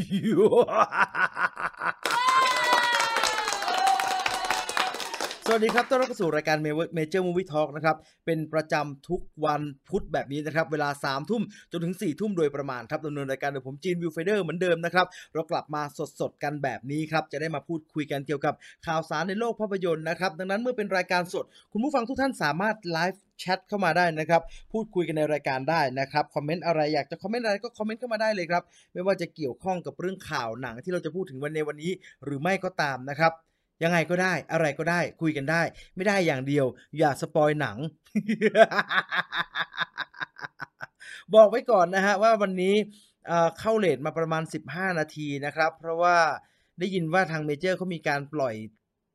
ส วัสดีครับ ต้อนรับเข้าสู่รายการ Major Movie Talk นะครับ เป็นประจำทุกวันพุธแบบนี้นะครับ เวลา3ทุ่มจนถึง4ทุ่มโดยประมาณครับดำเนินรายการโดยผมจีนวิวไฟเดอร์เหมือนเดิมนะครับ เรากลับมาสดๆกันแบบนี้ครับ จะได้มาพูดคุยกันเกี่ยวกับข่าวสารในโลกภาพยนตร์นะครับ ดังนั้นเมื่อเป็นรายการสด คุณผู้ฟังทุกท่านสามารถไลฟ์แชทเข้ามาได้นะครับ พูดคุยกันในรายการได้นะครับ คอมเมนต์อะไรอยากจะคอมเมนต์อะไรก็คอมเมนต์เข้ามาได้เลยครับ ไม่ว่าจะเกี่ยวข้องกับเรื่องข่าวหนังที่เราจะพูดถึงวันในวันนี้ หรือไม่ก็ตามนะครับ ยังไงก็ได้ อะไรก็ได้ คุยกันได้ ไม่ได้อย่างเดียว อย่า spoil หนัง บอกไว้ก่อนนะฮะว่าวันนี้เข้า late มาประมาณ 15 นาทีนะครับ เพราะว่าได้ยินว่าทางเมเจอร์เขามีการปล่อย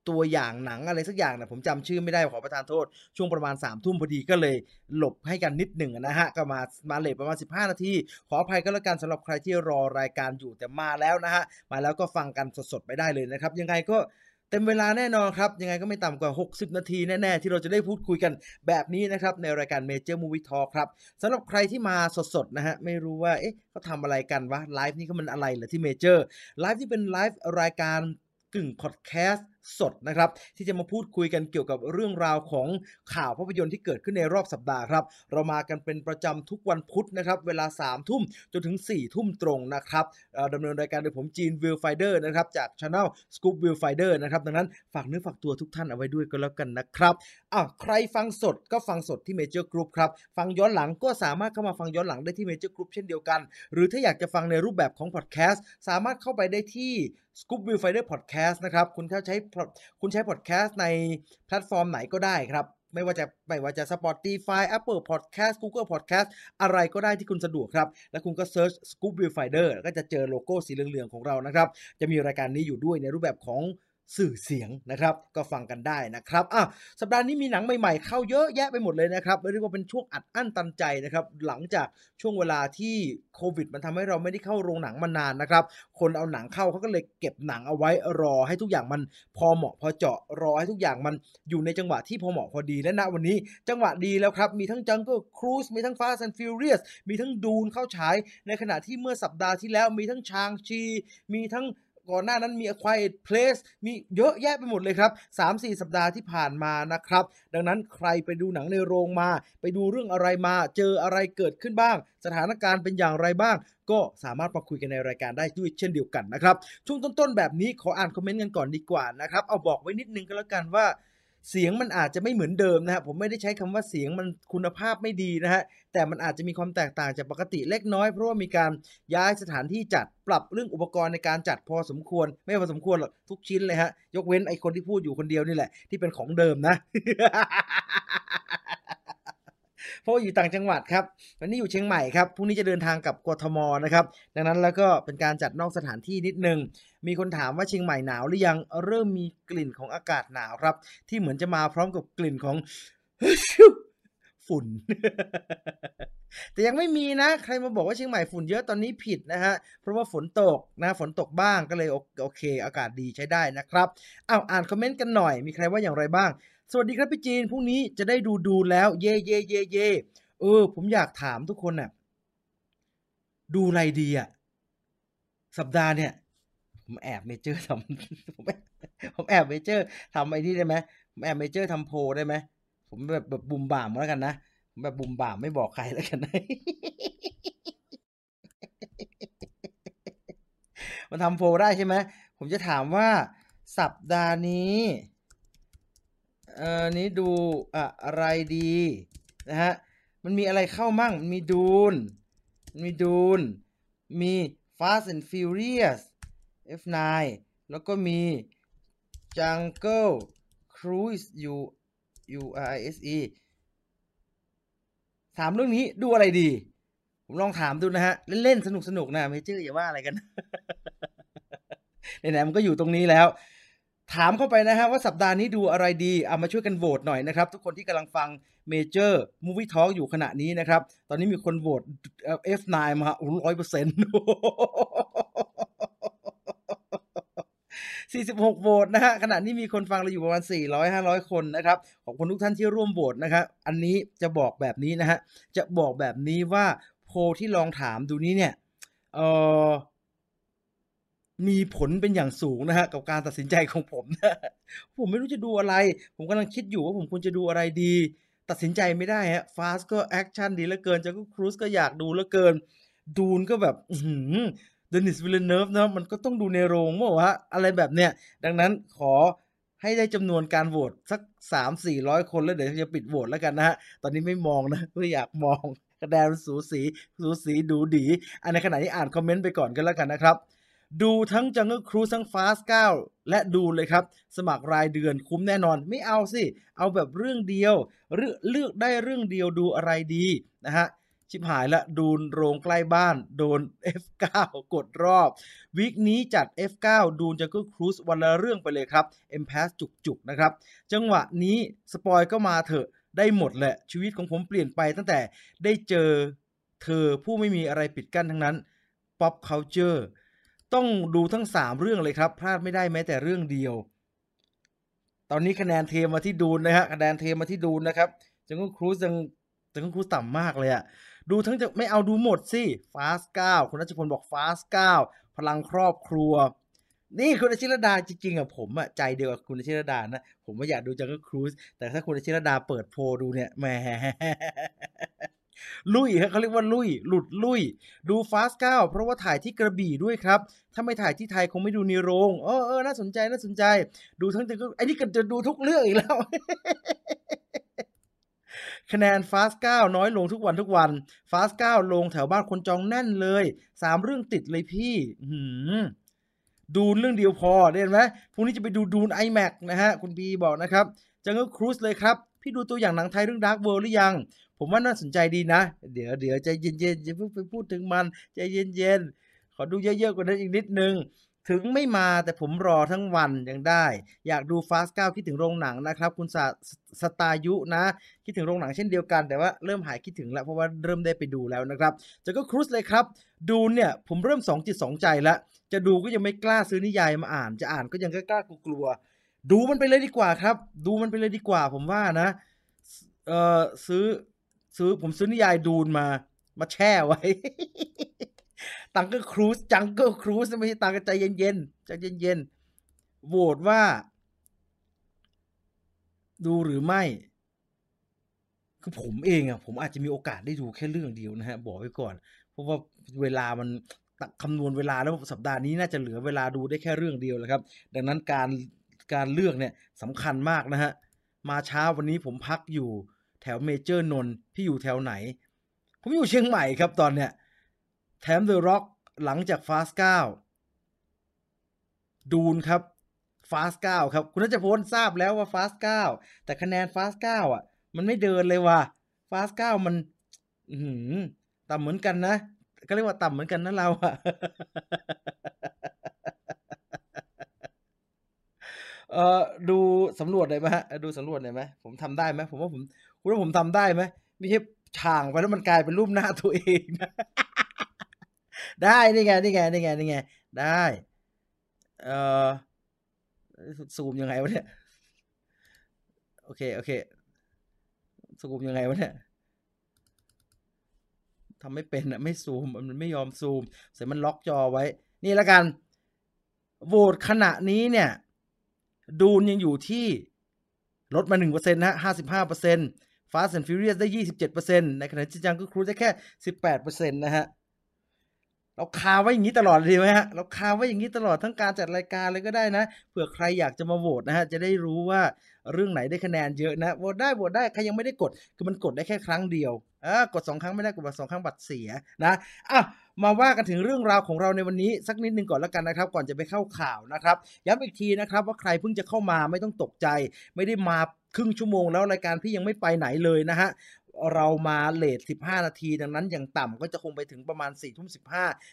ตัวอย่างหนังอะไรสักอย่างนะผมจำชื่อไม่ได้ขอประทานโทษ ช่วงประมาณสามทุ่มพอดีก็เลยหลบให้กันนิดหนึ่งนะฮะ ก็มามา late ประมาณ 15 นาที ขออภัยก็แล้วกันสำหรับใครที่รอรายการอยู่แต่มาแล้วนะฮะ มาแล้วก็ฟังกันสดๆไปได้เลยนะครับ ยังไงก็ เต็มเวลาแน่นอนครับ ยังไงก็ไม่ต่ำกว่า 60 นาทีแน่ ๆ ที่เราจะได้พูดคุยกันแบบนี้นะครับ ในรายการ Major Movie Talk ครับสำหรับใครที่มาสด ๆ นะฮะ ไม่รู้ว่า เอ๊ะเขาทำอะไรกันวะไลฟ์นี้เขามันอะไรเหรอที่เมเจอร์ไลฟ์ที่เป็นไลฟ์รายการกึ่งพอดแคสต์ สดนะครับ ที่จะมาพูดคุยกันเกี่ยวกับเรื่องราวของข่าวภาพยนตร์ที่เกิดขึ้นในรอบสัปดาห์ครับ เรามากันเป็นประจำทุกวันพุธนะครับ เวลา3ทุ่มจนถึง4ทุ่มตรงนะครับดำเนินรายการโดยผมจีนวิลไฟเดอร์นะครับจากช anel Scoop Will Finder นะครับดังนั้นฝากเนื้อฝากตัวทุกท่านเอาไว้ด้วยก็แล้วกันนะครับอ้าวใครฟังสดก็ฟังสดที่ Major Group ครับ ฟังย้อนหลังก็สามารถเข้ามาฟังย้อนหลังได้ที่ Major Group เช่นเดียวกัน หรือถ้าอยากจะฟังในรูปแบบของพอดแคสต์สามารถเข้าไปได้ที่ Scoop Will Finder Podcast นะครับคุณเข้าใช้คุณใช้พอดแคสต์ในแพลตฟอร์มไหนก็ได้ครับ ไม่ว่าจะไม่ว่าจะ Spotify Apple Podcast Google Podcast อะไรก็ได้ที่คุณสะดวกครับ แล้วคุณก็ search Scoop View Finder ก็จะเจอโลโก้สีเหลืองๆของเรานะครับ จะมีรายการนี้อยู่ด้วยในรูปแบบของ สื่อเสียงนะครับ ก็ฟังกันได้นะครับอะสัปดาห์นี้มีหนังใหม่ๆ เข้าเยอะแยะไปหมดเลยนะครับเรียกว่าเป็นช่วงอัดอั้นตันใจนะครับ หลังจากช่วงเวลาที่โควิด มันทำให้เราไม่ได้เข้าโรงหนังมานานนะครับ คนเอาหนังเข้าเขาก็เลยเก็บหนังเอาไว้รอให้ทุกอย่างมันพอเหมาะพอเจาะรอให้ทุกอย่างมันอยู่ในจังหวะที่พอเหมาะพอดีและณวันนี้จังหวะดีแล้วครับ มีทั้ง Jungle Cruise มีทั้ง Fast and Furious มีทั้งดูนเข้าฉายในขณะที่เมื่อสัปดาห์ที่แล้วมีทั้งชางชีมีทั้ง ก่อนหน้านั้นมี A Quiet Place มีเยอะแยะไปหมดเลยครับ 3-4 สัปดาห์ที่ผ่านมานะครับ ดังนั้นใครไปดูหนังในโรงมา ไปดูเรื่องอะไรมา เจออะไรเกิดขึ้นบ้าง สถานการณ์เป็นอย่างไรบ้าง ก็สามารถมาคุยกันในรายการได้ด้วยเช่นเดียวกันนะครับ ช่วงต้นๆแบบนี้ขออ่านคอมเมนต์กันก่อนดีกว่านะครับ เอาบอกไว้นิดนึงก็แล้วกันว่า เสียงมันอาจจะไม่เหมือนเดิมนะฮะผมไม่ได้ใช้คำว่าเสียงมันคุณภาพไม่ดีนะฮะแต่มันอาจจะมีความแตกต่างจากปกติเล็กน้อย เพราะว่ามีการย้ายสถานที่จัดปรับเรื่องอุปกรณ์ในการจัดพอสมควร ไม่พอสมควรหรอกทุกชิ้นเลยฮะยกเว้นไอคนที่พูดอยู่คนเดียวนี่แหละที่เป็นของเดิมนะ เพราะว่าอยู่ต่างจังหวัดครับ วันนี้อยู่เชียงใหม่ครับพรุ่งนี้จะเดินทางกับกทมนะครับ ดังนั้นแล้วก็เป็นการจัดนอกสถานที่นิดนึง มีคนถามว่าเชียงใหม่หนาวหรือยังเริ่มมีกลิ่นของอากาศหนาวครับ ที่เหมือนจะมาพร้อมกับกลิ่นของฝุ่น แต่ยังไม่มีนะ ใครมาบอกว่าเชียงใหม่ฝุ่นเยอะตอนนี้ผิดนะฮะ เพราะว่าฝนตกนะ ฝนตกบ้างก็เลยโอโอเค อากาศดีใช้ได้นะครับอ้าวอ่านคอมเมนต์กันหน่อย มีใครว่าอย่างไรบ้าง สวัสดีครับพี่จีนพรุ่งนี้จะได้ดูดูแล้ว เย่เย่เย่เย่เออ ผมอยากถามทุกคนน่ะ ดูอะไรดีอะ สัปดาห์เนี่ย ผมแอบเมเจอร์ทำผมแอบผมแอบเมเจอร์ทำไอ้นี่ได้ไหมผมแอบเมเจอร์ทำโพได้ไหมผมแบบแบบบุมบ่ามแล้วกันนะผมแบบบุมบ่ามไม่บอกใครแล้วกันนะมันทำโพได้ใช่ไหมผมจะถามว่าสัปดาห์นี้ อ่อนี้ดูอะไรดีนะฮะ มันมีอะไรเข้ามั่ง มันมีดูนมันมีดูน มี Fast and Furious F9 แล้วก็มี Jungle Cruise U U R I S E ถามเรื่องนี้ดูอะไรดี ผมลองถามดูนะฮะ เล่นๆ สนุกๆ นะไม่เจออย่าว่าอะไรกันไหนๆมันก็อยู่ตรงนี้แล้ว ถามเข้าไปนะฮะว่าสัปดาห์นี้ดูอะไรดี เอามาช่วยกันโหวตหน่อยนะครับ ทุกคนที่กำลังฟัง Major Movie Talk อยู่ขณะนี้นะครับ ตอนนี้มีคนโหวต F9 มาร้อยเปอร์เซ็นต์46โหวตนะฮะขณะนี้มีคนฟังเราอยู่ประมาณ 400 500 คนนะครับขอบคุณทุกท่านที่ร่วมโหวตนะครับอันนี้จะบอกแบบนี้นะฮะจะบอกแบบนี้ว่าโพลที่ลองถามดูนี้เนี่ยเออ มีผลเป็นอย่างสูงนะฮะกับการตัดสินใจของผมผมไม่รู้จะดูอะไร ผมกำลังคิดอยู่ว่าผมควรจะดูอะไรดี ตัดสินใจไม่ได้ฮะ Fast ก็ action ดีเหลือเกิน Jungle Cruise ก็อยากดูเหลือเกิน Dune ก็แบบอื้อฮือ Denis Villeneuve เนะมันก็ต้องดูในโรงเปล่าวะอะไรแบบเนี้ยดังนั้นขอให้ได้จำนวนการโหวตสัก 3 4 0 0 คนแล้วเดี๋ยวจะปิดโหวตแล้วกันนะฮะ ตอนนี้ไม่มองนะไม่อยากมองคะแนนมันสูสี สูสีดูดี อันในขณะนี้อ่านคอมเมนต์ไปก่อนก็แล้วกันนะครับ ดูทั้ง Jungle Cruise ทั้ง Fast 9และดูเลยครับ สมัครรายเดือนคุ้มแน่นอน ไม่เอาสิ เอาแบบเรื่องเดียวเลือกเลือกได้เรื่องเดียวดูอะไรดีนะฮะชิบหายละดูนโรงใกล้บ้าน โดน F9 กดรอบวีคนี้จัด F9 ดูน Jungle Cruise วันละเรื่องไปเลยครับ M Pass จุกๆ นะครับ จังหวะนี้สปอยก็มาเถอะได้หมดแหละ ชีวิตของผมเปลี่ยนไปตั้งแต่ได้เจอเธอผู้ไม่มีอะไรปิดกั้นทั้งนั้น Pop Culture ต้องดูทั้ง 3 เรื่องเลยครับ พลาดไม่ได้แม้แต่เรื่องเดียว ตอนนี้คะแนนเทมาที่ดูนนะฮะคะแนนเทมาที่ดูนนะครับจังก็ครูซยังจังก็ครูซต่ำมากเลยอะดูทั้งจะไม่เอาดูหมดสิ Fast 9คุณรัชพลบอก Fast 9พลังครอบครัว นี่คุณอาชิรดาจริงๆอะผมอะใจเดียวกับคุณอาชิรดานะ ผมไม่อยากดูจังก็ครูซแต่ถ้าคุณอาชิรดาเปิดโพดูเนี่ยแหม ลุยเขาเรียกว่าลุย หลุดลุย ดูฟาสเก้าเพราะว่าถ่ายที่กระบี่ด้วยครับ ถ้าไม่ถ่ายที่ไทยคงไม่ดูในโรงเออเออน่าสนใจน่าสนใจ ดูทั้งแต่ก็ไอ้นี่ก็จะดูทุกเรื่องอีกแล้วคะแนนฟาสเก้าน้อยลงทุกวันทุกวันฟาสเก้าลงแถวบ้านคนจองแน่นเลยสามเรื่องติดเลยพี่หืมดูเรื่องเดียวพอได้ไหมพรุ่งนี้จะไปดูดูน iMac นะฮะ คุณพีบอกนะครับจังก็ครูซเลยครับ พี่ดูตัวอย่างหนังไทยเรื่อง Dark World หรือยัง ผมว่าน่าสนใจดีนะ เดี๋ยวเดี๋ยวใจเย็นๆอย่าเพิ่งไปพูดถึงมันใจเย็นๆขอดูเยอะๆกว่านั้นอีกนิดนึงถึงไม่มาแต่ผมรอทั้งวันยังได้ อยากดูฟาสเก้าคิดถึงโรงหนังนะครับ คุณสสตายุนะ คิดถึงโรงหนังเช่นเดียวกันแต่ว่าเริ่มหายคิดถึงแล้วเพราะว่าเริ่มได้ไปดูแล้วนะครับจะก็ครูซเลยครับ ดูเนี่ยผมเริ่มสองจิตสองใจแล้ว จะดูก็ยังไม่กล้าซื้อนิยายมาอ่าน จะอ่านก็ยังกล้ากลัว ดูมันไปเลยดีกว่าครับ ดูมันไปเลยดีกว่า ผมว่านะ เออซื้อ ซื้อผมซื้อนิยายดูนมา มาแช่ไว้ตังก็ครูซจังก็ครูซไม่ใช่ตังก็ใจเย็นๆใจเย็นๆโหวตว่า ดูหรือไม่ คือผมเองอะผมอาจจะมีโอกาสได้ดูแค่เรื่องเดียวนะฮะ บอกไว้ก่อน เพราะว่าเวลามันคำนวณเวลาแล้วสัปดาห์นี้น่าจะเหลือเวลาดูได้แค่เรื่องเดียวแหละครับ ดังนั้นการ การเลือกเนี่ยสำคัญมากนะฮะ มาเช้าวันนี้ผมพักอยู่แถวเมเจอร์นนพี่อยู่แถวไหน ผมอยู่เชียงใหม่ครับตอนเนี้ยแถม The Rock หลังจาก Fast เก้า Dune ครับ Fast เก้าครับ คุณนัชพลทราบแล้วว่า Fast เก้าแต่คะแนน Fast เก้าอะ มันไม่เดินเลยว่ะ Fast เก้ามันต่ำเหมือนกันนะ ก็เรียกว่าต่ำเหมือนกันนะเราอะ เอ่อดูสำรวจได้ไหมฮะดูสำรวจได้ไหมผมทำได้ไหมผมว่าผมคุณว่าผมทำได้ไหมไม่ใช่ช่างไปแล้วมันกลายเป็นรูปหน้าตัวเองนะ ได้นี่ไงนี่ไงนี่ไงนี่ไงได้เอ่อซูมยังไงวะเนี่ยโอเคโอเคซูมยังไงวะเนี่ยทำไม่เป็นอะไม่ซูมมันไม่ยอมซูมเสร็จมันล็อกจอไว้ นี่ล้วกันโหวตขณะนี้เนี่ย ดูนยังอยู่ที่ลดมา 1%นะฮะ55% Fast and Furious ได้ 27%ในขณะที่จังก็ครูได้แค่ 18%นะฮะเราคาไว้อย่างนี้ตลอดดีไหมฮะ เราคาไว้อย่างนี้ตลอดทั้งการจัดรายการเลยก็ได้นะ เผื่อใครอยากจะมาโหวตนะฮะ จะได้รู้ว่าเรื่องไหนได้คะแนนเยอะนะ โหวตได้ โหวตได้ ใครยังไม่ได้กด คือมันกดได้แค่ครั้งเดียว อ่ากดสองครั้งไม่ได้ กดบัตรสองครั้งบัตรเสียนะ อะ มาว่ากันถึงเรื่องราวของเราในวันนี้สักนิดนึงก่อนแล้วกันนะครับ ก่อนจะไปเข้าข่าวนะครับย้ำอีกทีนะครับว่าใครเพิ่งจะเข้ามาไม่ต้องตกใจ ไม่ได้มาครึ่งชั่วโมงแล้วรายการพี่ยังไม่ไปไหนเลยนะฮะเรามาเลท15 นาที ดังนั้นอย่างต่ำก็จะคงไปถึงประมาณ4ี่ทุ่มสิ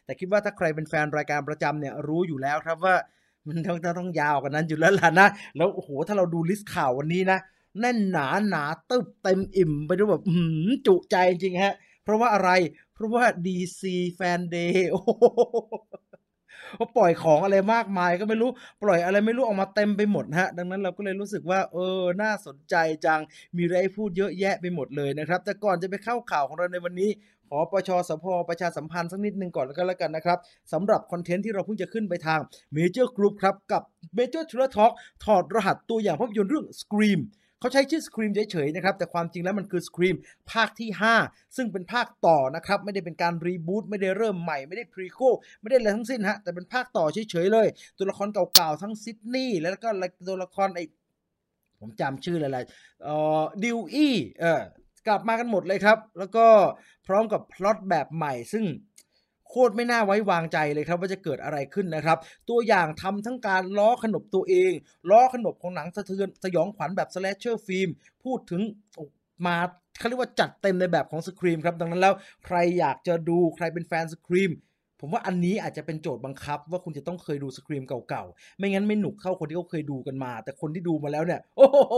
แต่คิดว่าถ้าใครเป็นแฟนรายการประจำเนี่ยรู้อยู่แล้วครับว่ามันต้องต้องยาวกว่านั้นอยู่แล้วล่ะนะ แล้วโอ้โหถ้าเราดูลิสต์ข่าววันนี้นะ แน่นหนาหนาตึบเต็มอิ่มไปด้วยแบบจุใจจริงฮะ เพราะว่าอะไร ราะว่า DC Fan Day โอ้โหราปล่อยของอะไรมากมายก็ไม่รู้ปล่อยอะไรไม่รู้ออกมาเต็มไปหมดนะฮะ ดังนั้นเราก็เลยรู้สึกว่า เออ น่าสนใจจังมีอะไรให้พูดเยอะแยะไปหมดเลยนะครับ แต่ก่อนจะไปเข้าข่าวของเราในวันนี้ขอปชสพประชาสัมพันธ์สักนิดหนึ่งก่อนแล้วก็แล้วกันนะครับสำหรับคอนเทนต์ที่เราเพิ่งจะขึ้นไปทาง Major Group ครับ กับ Major t r a Talk ถอดรหัสตัวอย่างภาพยนตร์เรื่อง Scream เขาใช้ชื่อ Scream เฉยๆนะครับแต่ความจริงแล้วมันคือ Scream ภาคที่ 5 ซึ่งเป็นภาคต่อนะครับไม่ได้เป็นการ reboot ไม่ได้เริ่มใหม่ไม่ได้ prequel ไม่ได้อะไรทั้งสิ้นฮะแต่เป็นภาคต่อเฉยๆเลย ตัวละครเก่าๆทั้ง Sidney แล้วก็ตัวละครไอผมจำชื่ออะไรเอ่อ Dewey เออกลับมากันหมดเลยครับ แล้วก็พร้อมกับพล็อตแบบใหม่ซึ่ง โคตรไม่น่าไว้วางใจเลยครับว่าจะเกิดอะไรขึ้นนะครับ ตัวอย่างทำทั้งการล้อขนบตัวเอง ล้อขนบของหนังสะเทือนสยองขวัญแบบ slasher filmพูดถึงมาเขาเรียกว่าจัดเต็มในแบบของ Scream ครับ ดังนั้นแล้วใครอยากจะดูใครเป็นแฟน Scream ผมว่าอันนี้อาจจะเป็นโจทย์บังคับ ว่าคุณจะต้องเคยดู Scream เก่าๆ ไม่งั้นไม่หนุกเท่าคนที่เขาเคยดูกันมา แต่คนที่ดูมาแล้วเนี่ย โอ้โห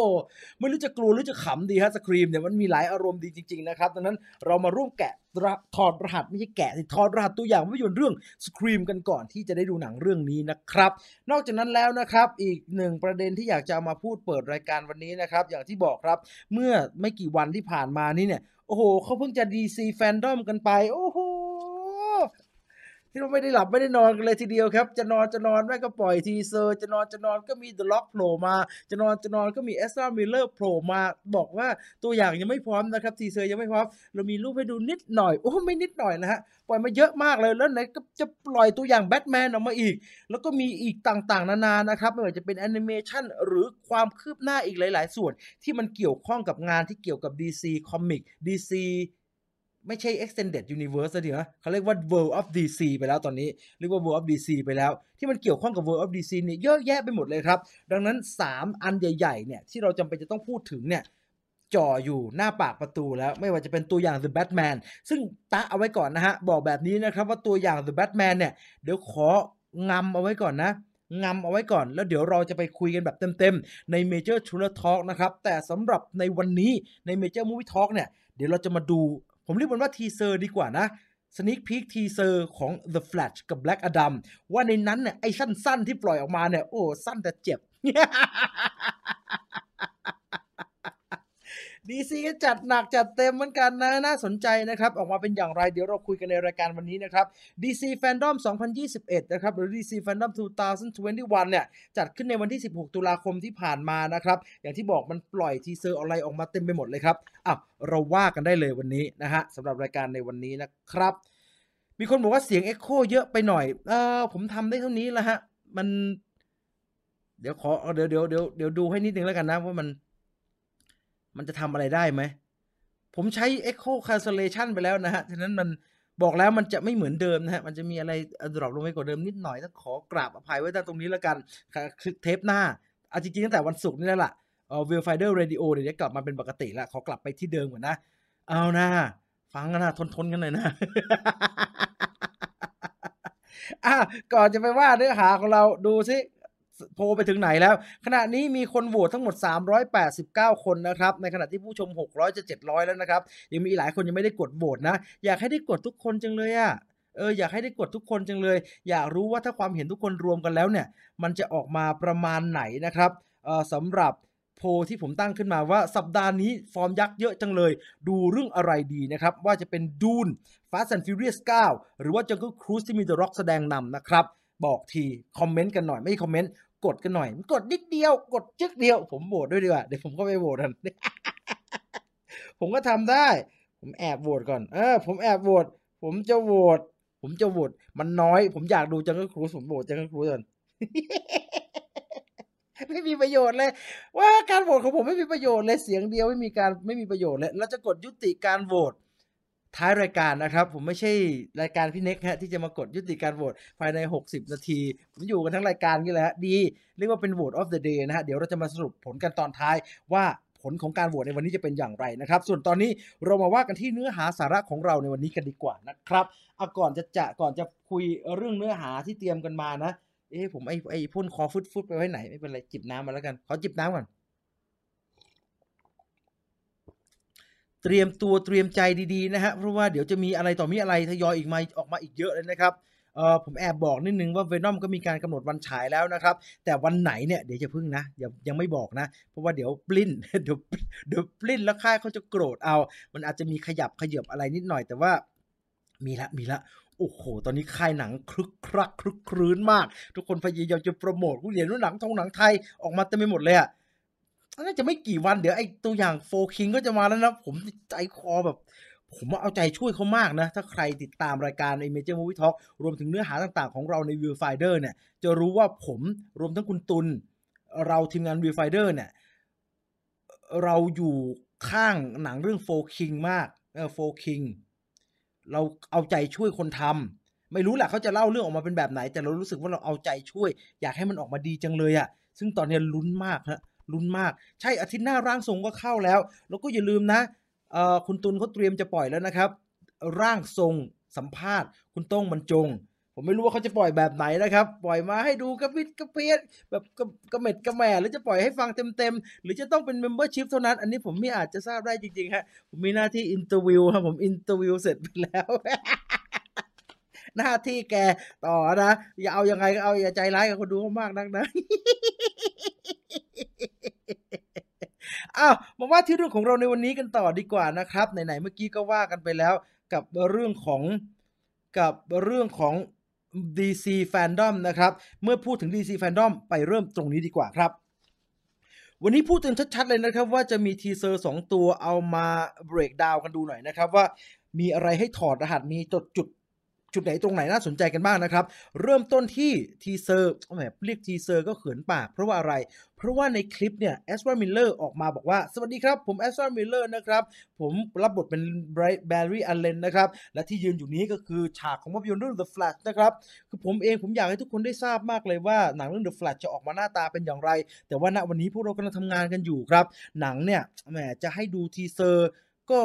ไม่รู้จะกลัวหรือจะขำดีฮะ Scream เนี่ยมันมีหลายอารมณ์ดีจริงๆนะครับ ดังนั้นเรามาร่วมแกะถอดรหัสไม่ใช่แกะถอดรหัสตัวอย่างภาพยนตร์เรื่อง Scream กันก่อนที่จะได้ดูหนังเรื่องนี้นะครับ นอกจากนั้นแล้วนะครับ อีกหนึ่งประเด็นที่อยากจะเอามาพูดเปิดรายการวันนี้นะครับ อย่างที่บอกครับ เมื่อไม่กี่วันที่ผ่านมานี่เนี่ย โอ้โหเขาเพิ่งจะ DC FanDome กันไป โอ้โห ที่เราไม่ได้หลับไม่ได้นอนกันเลยทีเดียวครับ จะนอนจะนอนแม่ก็ปล่อย teaser จะนอนจะนอนก็มี The Rock โผล่มา จะนอนจะนอนก็มี Ezra Miller โผล่มา บอกว่าตัวอย่างยังไม่พร้อมนะครับ teaser ยังไม่พร้อม เรามีรูปให้ดูนิดหน่อย โอ้ไม่นิดหน่อยนะฮะ ปล่อยมาเยอะมากเลย แล้วไหนก็จะปล่อยตัวอย่างแบทแมนออกมาอีก แล้วก็มีอีกต่างๆ นานานะครับ ไม่ว่าจะเป็นแอนิเมชันหรือความคืบหน้าอีกหลาย ๆ ส่วน ที่มันเกี่ยวข้องกับงานที่เกี่ยวกับ DC Comic DC ไม่ใช่ extended universe นะทีนะเขาเรียกว่า world of DC ไปแล้วตอนนี้ เรียกว่า world of DC ไปแล้ว ที่มันเกี่ยวข้องกับ world of DC เนี่ยเยอะแยะไปหมดเลยครับ ดังนั้น 3 อันใหญ่ๆเนี่ยที่เราจำเป็นจะต้องพูดถึงเนี่ยจ่ออยู่หน้าปากประตูแล้วไม่ว่าจะเป็นตัวอย่าง The Batman ซึ่งตะเอาไว้ก่อนนะฮะ บอกแบบนี้นะครับว่าตัวอย่าง The Batman เนี่ย เดี๋ยวของำเอาไว้ก่อนนะงำเอาไว้ก่อน แล้วเดี๋ยวเราจะไปคุยกันแบบเต็มๆ ใน Major t r u l e r Talk นะครับ แต่สำหรับในวันนี้ใน Major Movie Talk เนี่ย เดี๋ยวเราจะมาดู ผมเรียกมันว่า teaser ดีกว่านะ sneak peek teaser ของ The Flash กับ Black Adam ว่าในนั้นเนี่ยไอ้สั้นๆที่ปล่อยออกมาเนี่ย โอ้ สั้นแต่เจ็บ DC ก็จัดหนักจัดเต็มเหมือนกันนะ น่าสนใจนะครับ ออกมาเป็นอย่างไรเดี๋ยวเราคุยกันในรายการวันนี้นะครับ DC FanDome 2021 นะครับ หรือ DC FanDome 2021 เนี่ย จัดขึ้นในวันที่ 16 ตุลาคมที่ผ่านมานะครับ อย่างที่บอกมันปล่อย teaser อะไรออกมาเต็มไปหมดเลยครับอ้าวเราว่ากันได้เลยวันนี้นะฮะสำหรับรายการในวันนี้นะครับ มีคนบอกว่าเสียงเอ็กโคเยอะไปหน่อยเออผมทำได้เท่านี้แล้วฮะมัน เดี๋ยวขอเดี๋ยวเดี๋ยวเดี๋ยวเดี๋ยวดูให้นิดนึงแล้วกันนะว่ามัน มันจะทำอะไรได้ไหม ผมใช้ Echo Cancellation ไปแล้วนะฮะ ฉะนั้นมันบอกแล้วมันจะไม่เหมือนเดิมนะฮะ มันจะมีอะไรดรอปลงไปกว่าเดิมนิดหน่อยต้องขอกราบอภัยไว้ตรงนี้แล้วกันคือเทปหน้าอาจริงๆตั้งแต่วันศุกร์นี่แหละเอ่อ Will Finder Radio เดี๋ยวจะกลับมาเป็นปกติล้วขอกลับไปที่เดิมก่อนนะ เอานะฟังกันนะทนๆกันหน่อยนะอะก่อนจะไปว่าเนื้อหาของเราดูซิ โพลไปถึงไหนแล้ว ขณะนี้มีคนโหวตทั้งหมด 389 คนนะครับ ในขณะที่ผู้ชม 600 จะ 700 แล้วนะครับ ยังมีหลายคนยังไม่ได้กดโหวตนะ อยากให้ได้กดทุกคนจังเลยอะเอออยากให้ได้กดทุกคนจังเลย อยากรู้ว่าถ้าความเห็นทุกคนรวมกันแล้วเนี่ย มันจะออกมาประมาณไหนนะครับเออสำหรับโพลที่ผมตั้งขึ้นมาว่าสัปดาห์นี้ฟอร์มยักษ์เยอะจังเลย ดูเรื่องอะไรดีนะครับ ว่าจะเป็นดูน Fast and Furious 9 หรือว่า Jungle Cruise ที่มี The Rock แสดงนำนะครับ บอกทีคอมเมนต์กันหน่อยไม่คอมเมนต์กดกันหน่อยกดนิดเดียว กดจึกเดียว ผมโหวตด้วยดีกว่าเดี๋ยวผมก็ไปโหวตกันผมก็ทำได้ ผมแอบโหวตก่อนเออผมแอบโหวตผมจะโหวตผมจะโหวตมันน้อย ผมอยากดู Jungle Cruise ผมโหวต Jungle Cruise ก่อนไม่มีประโยชน์เลย ว่าการโหวตของผมไม่มีประโยชน์เลยเสียงเดียวไม่มีการไม่มีประโยชน์เลยเราจะกดยุติการโหวต ท้ายรายการนะครับ ผมไม่ใช่รายการพี่เน็กฮะที่จะมากดยุติการโหวตภายใน 60 นาที ผมอยู่กันทั้งรายการนี่แหละฮะดี เรียกว่าเป็นโหวต of the day นะฮะ เดี๋ยวเราจะมาสรุปผลกันตอนท้ายว่าผลของการโหวตในวันนี้จะเป็นอย่างไรนะครับ ส่วนตอนนี้เรามาว่ากันที่เนื้อหาสาระของเราในวันนี้กันดีกว่านะครับเอาก่อนจะจะก่อนจะคุยเรื่องเนื้อหาที่เตรียมกันมานะ เอ๊ะผมไอ้ไอ้พ่นคอฟุดฟุดไปไว้ไหนไม่เป็นไรจิบน้ำมาแล้วกันขอจิบน้ำก่อน เตรียมตัวเตรียมใจดีๆนะฮะเพราะว่าเดี๋ยวจะมีอะไรต่อมีอะไรทยอยอีกมาออกมาอีกเยอะเลยนะครับเออผมแอบบอกนิดนึงว่า Venom ก็มีการกำหนดวันฉายแล้วนะครับ แต่วันไหนเนี่ยเดี๋ยวจะพึ่งนะอย่ายังไม่บอกนะ เพราะว่าเดี๋ยวปลิ้นเดี๋ยวเดี๋ยวปลิ้นแล้วค่ายเขาจะโกรธเอา มันอาจจะมีขยับขยับอะไรนิดหน่อยแต่ว่ามีละมีละโอ้โห ตอนนี้ค่ายหนังคลึกครักคลึกครื้นมาก ทุกคนพยายามจะโปรโมทกูเห็นว่าหนังทองหนังไทยออกมาเต็มไปหมดเลยอะ น่าจะไม่กี่วันเดี๋ยวไอ้ตัวอย่างโฟคิงก็จะมาแล้วนะ ผมใจคอแบบ ผมเอาใจช่วยเขามากนะ ถ้าใครติดตามรายการ i m a g e Movie Talk รวมถึงเนื้อหาต่างๆของเราใน Viewfinder เนี่ย จะรู้ว่าผมรวมทั้งคุณตุลเราทีมงาน Viewfinder เนี่ย เราอยู่ข้างหนังเรื่องโฟคิงมากเออโฟคิงเราเอาใจช่วยคนทำไม่รู้แหละเขาจะเล่าเรื่องออกมาเป็นแบบไหน แต่เรารู้สึกว่าเราเอาใจช่วย อยากให้มันออกมาดีจังเลยอะซึ่งตอนนี้ลุ้นมากฮะ ลุ้นมาก ใช่อาทิตย์หน้าร่างทรงก็เข้าแล้ว แล้วก็อย่าลืมนะคุณตุลเขาเตรียมจะปล่อยแล้วนะครับ ร่างทรงสัมภาษณ์ คุณโต้งบรรจง ผมไม่รู้ว่าเขาจะปล่อยแบบไหนนะครับ ปล่อยมาให้ดูกระปิดกระเพียดแบบกระเม็ดกระแหม่หรือจะปล่อยให้ฟังเต็มๆ หรือจะต้องเป็น membership เท่านั้น อันนี้ผมไม่อาจจะทราบได้จริงๆฮะผมมีหน้าที่ interview ครับผม interview เสร็จไปแล้วหน้าที่แกต่อนะ อย่าเอายังไงก็เอาอย่าใจร้ายกับคนดูเขามากนักนะ อ้าวมาว่าที่เรื่องของเราในวันนี้กันต่อดีกว่านะครับไหนๆเมื่อกี้ก็ว่ากันไปแล้วกับเรื่องของกับเรื่องของ DC Fandom นะครับ เมื่อพูดถึง DC Fandom ไปเริ่มตรงนี้ดีกว่าครับ วันนี้พูดกันชัดๆเลยนะครับ ว่าจะมีทีเซอร์ 2 ตัวเอามาbreakdown กันดูหน่อยนะครับ ว่ามีอะไรให้ถอดรหัสมีจดจุด จุดไหนตรงไหนน่าสนใจกันบ้างนะครับ เริ่มต้นที่ teaser แหมเรียก teaser ก็เขินปาก เพราะว่าอะไร เพราะว่าในคลิปเนี่ย Ezra Miller ออกมาบอกว่า สวัสดีครับ ผม Ezra Miller นะครับ ผมรับบทเป็น Barry Allen นะครับ และที่ยืนอยู่นี้ก็คือฉากของภาพยนตร์เรื่อง The Flash นะครับ คือผมเองผมอยากให้ทุกคนได้ทราบมากเลยว่าหนังเรื่อง The Flash จะออกมาหน้าตาเป็นอย่างไร แต่ว่าณวันนี้พวกเรากำลังทำงานกันอยู่ครับ หนังเนี่ยแหมจะให้ดู teaser ก็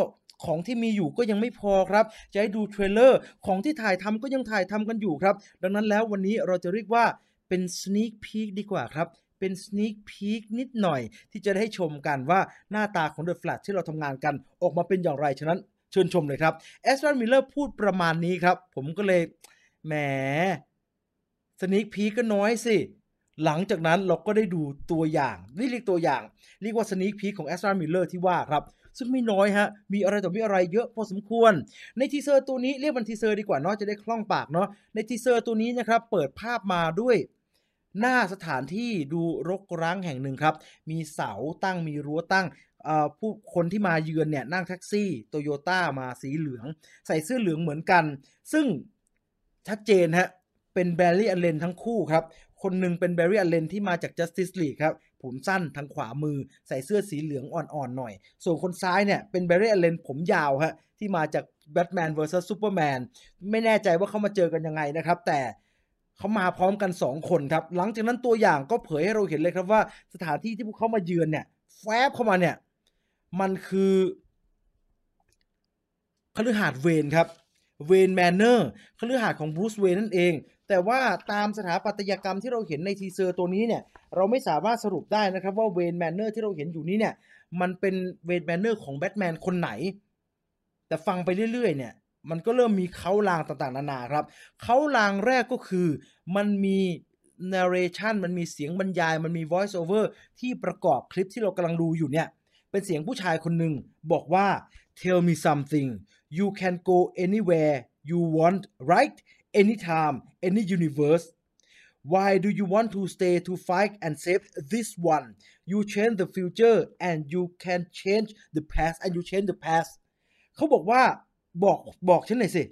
ของที่มีอยู่ก็ยังไม่พอครับ จะให้ดู trailer ของที่ถ่ายทำก็ยังถ่ายทำกันอยู่ครับ ดังนั้นแล้ววันนี้เราจะเรียกว่าเป็น sneak peek ดีกว่าครับเป็น sneak peek นิดหน่อย ที่จะได้ชมกันว่าหน้าตาของ The Flash ที่เราทำงานกันออกมาเป็นอย่างไร ฉะนั้นเชิญชมเลยครับ Ezra Miller พูดประมาณนี้ครับ ผมก็เลยแหม sneak peek ก็น้อยสิหลังจากนั้นเราก็ได้ดูตัวอย่าง นี่เรียกตัวอย่าง เรียกว่า sneak peek ของ Ezra Miller ที่ว่าครับ ซึ่งไม่น้อยฮะ มีอะไรต่อมีอะไรเยอะพอสมควร ใน teaser ตัวนี้เรียกมัน teaser ดีกว่าเนาะจะได้คล่องปากเนาะใน teaser ตัวนี้นะครับเปิดภาพมาด้วยหน้าสถานที่ดูรกร้างแห่งหนึ่งครับ มีเสาตั้งมีรั้วตั้งผู้คนที่มาเยือนเนี่ยนั่งแท็กซี่โตโยต้ามาสีเหลือง ใส่เสื้อเหลืองเหมือนกัน ซึ่งชัดเจนฮะเป็นแบร์รี่อันเลนทั้งคู่ครับ คนหนึ่งเป็นแบรรี่อเลนที่มาจาก Justice League ครับ ผมสั้นทางขวามือใส่เสื้อสีเหลืองอ่อนๆหน่อย ส่วนคนซ้ายเนี่ยเป็นแบรรี่อเลนผมยาวฮะที่มาจาก Batman vs Superman ไม่แน่ใจว่าเขามาเจอกันยังไงนะครับ แต่เขามาพร้อมกัน 2 คนครับ หลังจากนั้นตัวอย่างก็เผยให้เราเห็นเลยครับว่าสถานที่ที่พวกเขามาเยือนเนี่ยแฟบเข้ามาเนี่ย มันคือคฤหาสน์ Wayne ครับ Wayne Manor คฤหาสน์ของ Bruce Wayne นั่นเอง แต่ว่าตามสถาปัตยกรรมที่เราเห็นใน teaser ตัวนี้เนี่ย เราไม่สามารถสรุปได้นะครับว่า Wayne Manor ที่เราเห็นอยู่นี้เนี่ย มันเป็น Wayne Manor ของแบทแมนคนไหน แต่ฟังไปเรื่อยๆเนี่ย มันก็เริ่มมีเค้าลางต่างๆ นานาครับเค้าลางแรกก็คือมันมี narration มันมีเสียงบรรยาย มันมี voice over ที่ประกอบคลิปที่เรากำลังดูอยู่เนี่ย เป็นเสียงผู้ชายคนหนึ่งบอกว่า tell me something you can go anywhere you want right anytime any universe why do you want to stay to fight and save this one you change the future and you can change the past and you change the past เขาบอกว่าบอกบอกฉันหน่อยสิ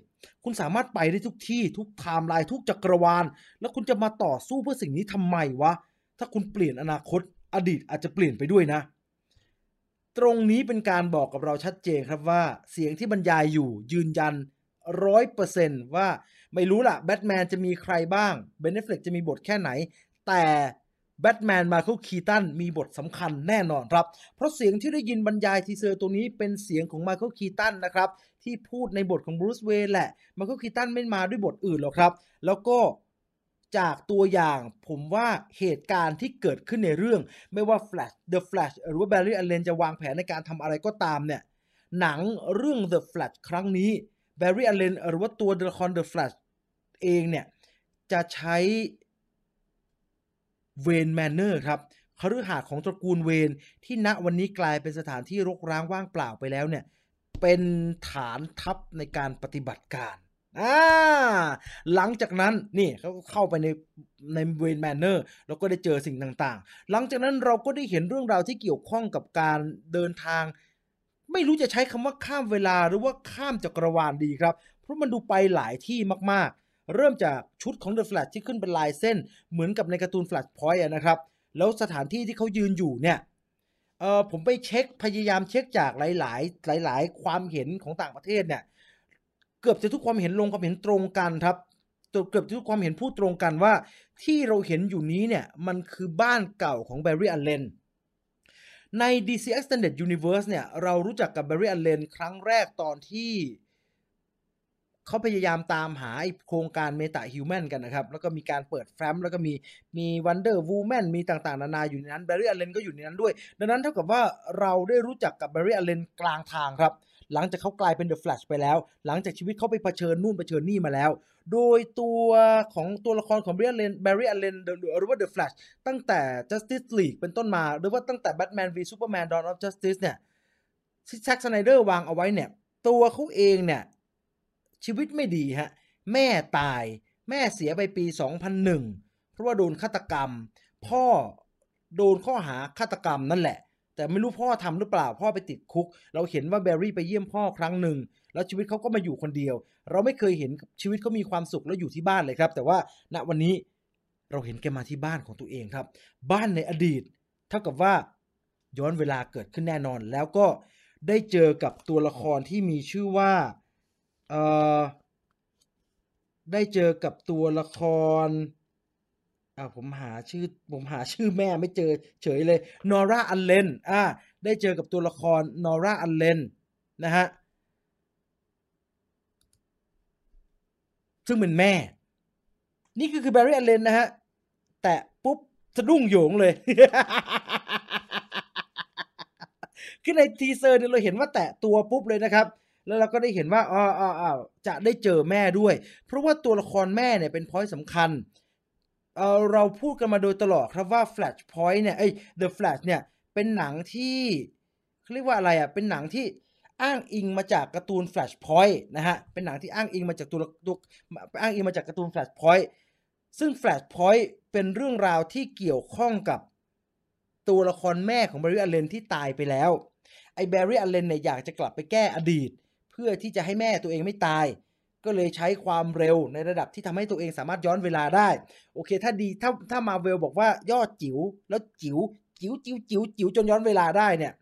คุณสามารถไปได้ทุกที่ทุกไทม์ไลน์ทุกจักรวาล แล้วคุณจะมาต่อสู้เพื่อสิ่งนี้ทำไมวะ ถ้าคุณเปลี่ยนอนาคตอดีตอาจจะเปลี่ยนไปด้วยนะ ตรงนี้เป็นการบอกกับเราชัดเจนครับว่าเสียงที่บรรยายอยู่ยืนยันร้อยเปอร์เซนต์ว่าไม่รู้ละแบทแมนจะมีใครบ้าง Ben Affleck จะมีบทแค่ไหน แต่ Batman Michael Keaton มีบทสำคัญแน่นอนครับ เพราะเสียงที่ได้ยินบรรยาย teaser ตัวนี้เป็นเสียงของ Michael Keaton นะครับ ที่พูดในบทของ Bruce Wayne แหละมาเคิลคีตันไม่มาด้วยบทอื่นหรอกครับ แล้วก็ จากตัวอย่างผมว่าเหตุการณ์ที่เกิดขึ้นในเรื่อง ไม่ว่า Flash The Flash หรือว่า Barry Allen จะวางแผนในการทำอะไรก็ตามเนี่ย หนังเรื่อง The Flash ครั้งนี้ Barry Allen หรือว่าตัวละคร The Flash เองเนี่ย จะใช้เวนแมนเนอร์ครับคฤหาสน์ของตระกูลเวนที่ณวันนี้กลายเป็นสถานที่รกร้างว่างเปล่าไปแล้วเนี่ย เป็นฐานทัพในการปฏิบัติการ อ่าหลังจากนั้นนี่เขาก็เข้าไปในในเวนแมนเนอร์แล้วก็ได้เจอสิ่งต่างๆ หลังจากนั้นเราก็ได้เห็นเรื่องราวที่เกี่ยวข้องกับการเดินทาง ไม่รู้จะใช้คำว่าข้ามเวลาหรือว่าข้ามจักรวาลดีครับ เพราะมันดูไปหลายที่มากๆ เริ่มจากชุดของ The Flash ที่ขึ้นเป็นลายเส้น เหมือนกับในการ์ตูน Flash Point อะนะครับ แล้วสถานที่ที่เขายืนอยู่เนี่ยเออผมไปเช็คพยายามเช็คจากหลาย ๆ หลาย ๆ ความเห็นของต่างประเทศเนี่ย เกือบจะทุกความเห็นลงความเห็นตรงกันครับเกือบทุกความเห็นพูดตรงกันว่า ที่เราเห็นอยู่นี้เนี่ย มันคือบ้านเก่าของแบร์รี่อัลเลนใน DC Extended Universe เนี่ย เรารู้จักกับแบร์รี่อัลเลนครั้งแรกตอนที่เขาพยายามตามหาโครงการ metahuman กันนะครับ แล้วก็มีการเปิดแฟ้มแล้วก็มีมีวันเดอร์วูแมนมีต่างๆ นานาอยู่ในนั้นแบร์รี่อัลเลนก็อยู่ในนั้นด้วย ดังนั้นเท่ากับว่าเราได้รู้จักกับแบร์รี่อัลเลนกลางทางครับ หลังจากเขากลายเป็นเดอะแฟลชไปแล้ว หลังจากชีวิตเขาไปเผชิญนู่นเผชิญนี่มาแล้ว โดยตัวของตัวละครของแบร์รี่อัลเลนแบร์รี่อัลเลนหรือว่าเดอะแฟลชตั้งแต่ Justice League เป็นต้นมา หรือว่าตั้งแต่ Batman v Superman Dawn of Justice เนี่ยที่แซ็กสไนเดอร์วางเอาไว้เนี่ยตัวเขาเองเนี่ยชีวิตไม่ดีฮะแม่ตายแม่เสียไปปี 2001 เพราะว่าโดนฆาตกรรม พ่อโดนข้อหาฆาตกรรมนั่นแหละ แต่ไม่รู้พ่อทำหรือเปล่าพ่อไปติดคุก เราเห็นว่าแบร์รี่ไปเยี่ยมพ่อครั้งหนึ่งแล้วชีวิตเขาก็มาอยู่คนเดียว เราไม่เคยเห็นชีวิตเขามีความสุขแล้วอยู่ที่บ้านเลยครับ แต่ว่าณวันนี้เราเห็นแกมาที่บ้านของตัวเองครับ บ้านในอดีต เท่ากับว่าย้อนเวลาเกิดขึ้นแน่นอน แล้วก็ได้เจอกับตัวละครที่มีชื่อว่าเอ่อได้เจอกับตัวละคร อ่าผมหาชื่อผมหาชื่อแม่ไม่เจอเฉยเลยนอร่าอัลเลนอ่าได้เจอกับตัวละครนอร่าอัลเลนนะฮะซึ่งเป็นแม่ นี่คือคือแบร์รี่อัลเลนนะฮะ แตะปุ๊บสะดุ้งโยงเลย คือใน teaser เนี่ยเราเห็นว่าแตะตัวปุ๊บเลยนะครับ แล้วเราก็ได้เห็นว่าอ๋ออ๋อจะได้เจอแม่ด้วย เพราะว่าตัวละครแม่เนี่ยเป็น point สำคัญ เออเราพูดกันมาโดยตลอดครับว่า Flash Point เนี่ยเอ้ย The Flash เนี่ยเป็นหนังที่เขาเรียกว่าอะไรอะเป็นหนังที่อ้างอิงมาจากการ์ตูน Flash Point นะฮะเป็นหนังที่อ้างอิงมาจากตัวตัวอ้างอิงมาจากการ์ตูน Flash Point ซึ่ง Flash Point เป็นเรื่องราวที่เกี่ยวข้องกับตัวละครแม่ของแบร์รี่อัลเลนที่ตายไปแล้วไอ้แบร์รี่อัลเลนเนี่ยอยากจะกลับไปแก้อดีต เพื่อที่จะให้แม่ตัวเองไม่ตาย ก็เลยใช้ความเร็วในระดับที่ทำให้ตัวเองสามารถย้อนเวลาได้ โอเค ถ้าดีถ้าถ้ามาร์เวลบอกว่าย่อจิ๋วแล้วจิ๋วจิ๋วจิ๋วจิ๋วจิ๋วจนย้อนเวลาได้เนี่ย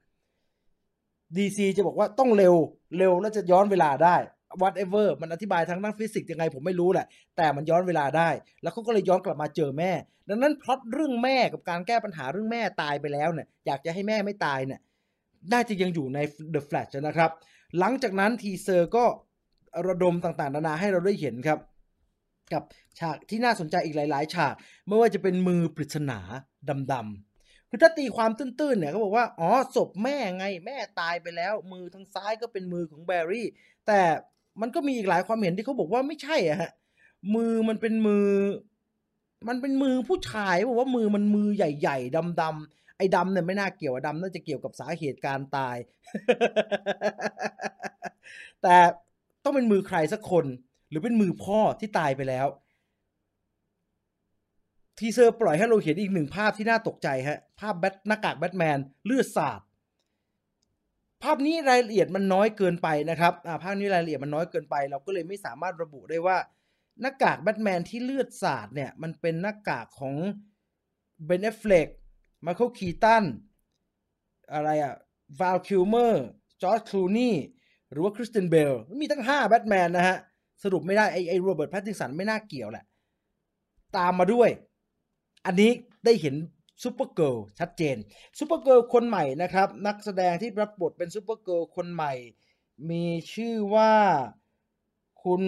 DC จะบอกว่าต้องเร็วเร็วแล้วจะย้อนเวลาได้ whatever มันอธิบายทางด้านฟิสิกส์ยังไงผมไม่รู้แหละ แต่มันย้อนเวลาได้ แล้วเขาก็เลยย้อนกลับมาเจอแม่ ดังนั้นพล็อตเรื่องแม่กับการแก้ปัญหาเรื่องแม่ตายไปแล้วเนี่ย อยากจะให้แม่ไม่ตายเนี่ย น่าจะยังอยู่ใน The Flash นะครับ หลังจากนั้น teaser ก็ ระดมต่างๆ นานาให้เราได้เห็นครับ กับฉากที่น่าสนใจอีกหลาย ๆ ฉาก ไม่ว่าจะเป็นมือปริศนาดำๆคือถ้าตีความตื้นๆเนี่ยเขาบอกว่าอ๋อศพแม่ไงแม่ตายไปแล้ว มือทางซ้ายก็เป็นมือของแบร์รี่ แต่มันก็มีอีกหลายความเห็นที่เขาบอกว่าไม่ใช่อะฮะมือมันเป็นมือ มันเป็นมือผู้ชายบอกว่ามือมันมือใหญ่ๆดำๆไอ้ดำเนี่ยไม่น่าเกี่ยวดำน่าจะเกี่ยวกับสาเหตุการตาย แต่ ต้องเป็นมือใครสักคน หรือเป็นมือพ่อที่ตายไปแล้ว teaser ปล่อยให้เราเห็นอีกหนึ่งภาพที่น่าตกใจฮะ ภาพแบทหน้ากากแบทแมนเลือดสาดภาพนี้รายละเอียดมันน้อยเกินไปนะครับอ่าภาพนี้รายละเอียดมันน้อยเกินไป เราก็เลยไม่สามารถระบุได้ว่าหน้ากากแบทแมนที่เลือดสาดเนี่ย มันเป็นหน้ากากของเบนแอฟเฟล็กไมเคิลคีตันอะไรอะวาลคิลเมอร์จอร์จคลูนี่ หรือว่าคริสเตียนเบลมีตั้ง5แบทแมนนะฮะ สรุปไม่ได้ ไอ้ไอ้โรเบิร์ตแพตติสันไม่น่าเกี่ยวแหละ ตามมาด้วย อันนี้ได้เห็นซูเปอร์เกิร์ลชัดเจนซูเปอร์เกิร์ลคนใหม่นะครับ นักแสดงที่รับบทเป็นซูเปอร์เกิร์ลคนใหม่ มีชื่อว่าคุณ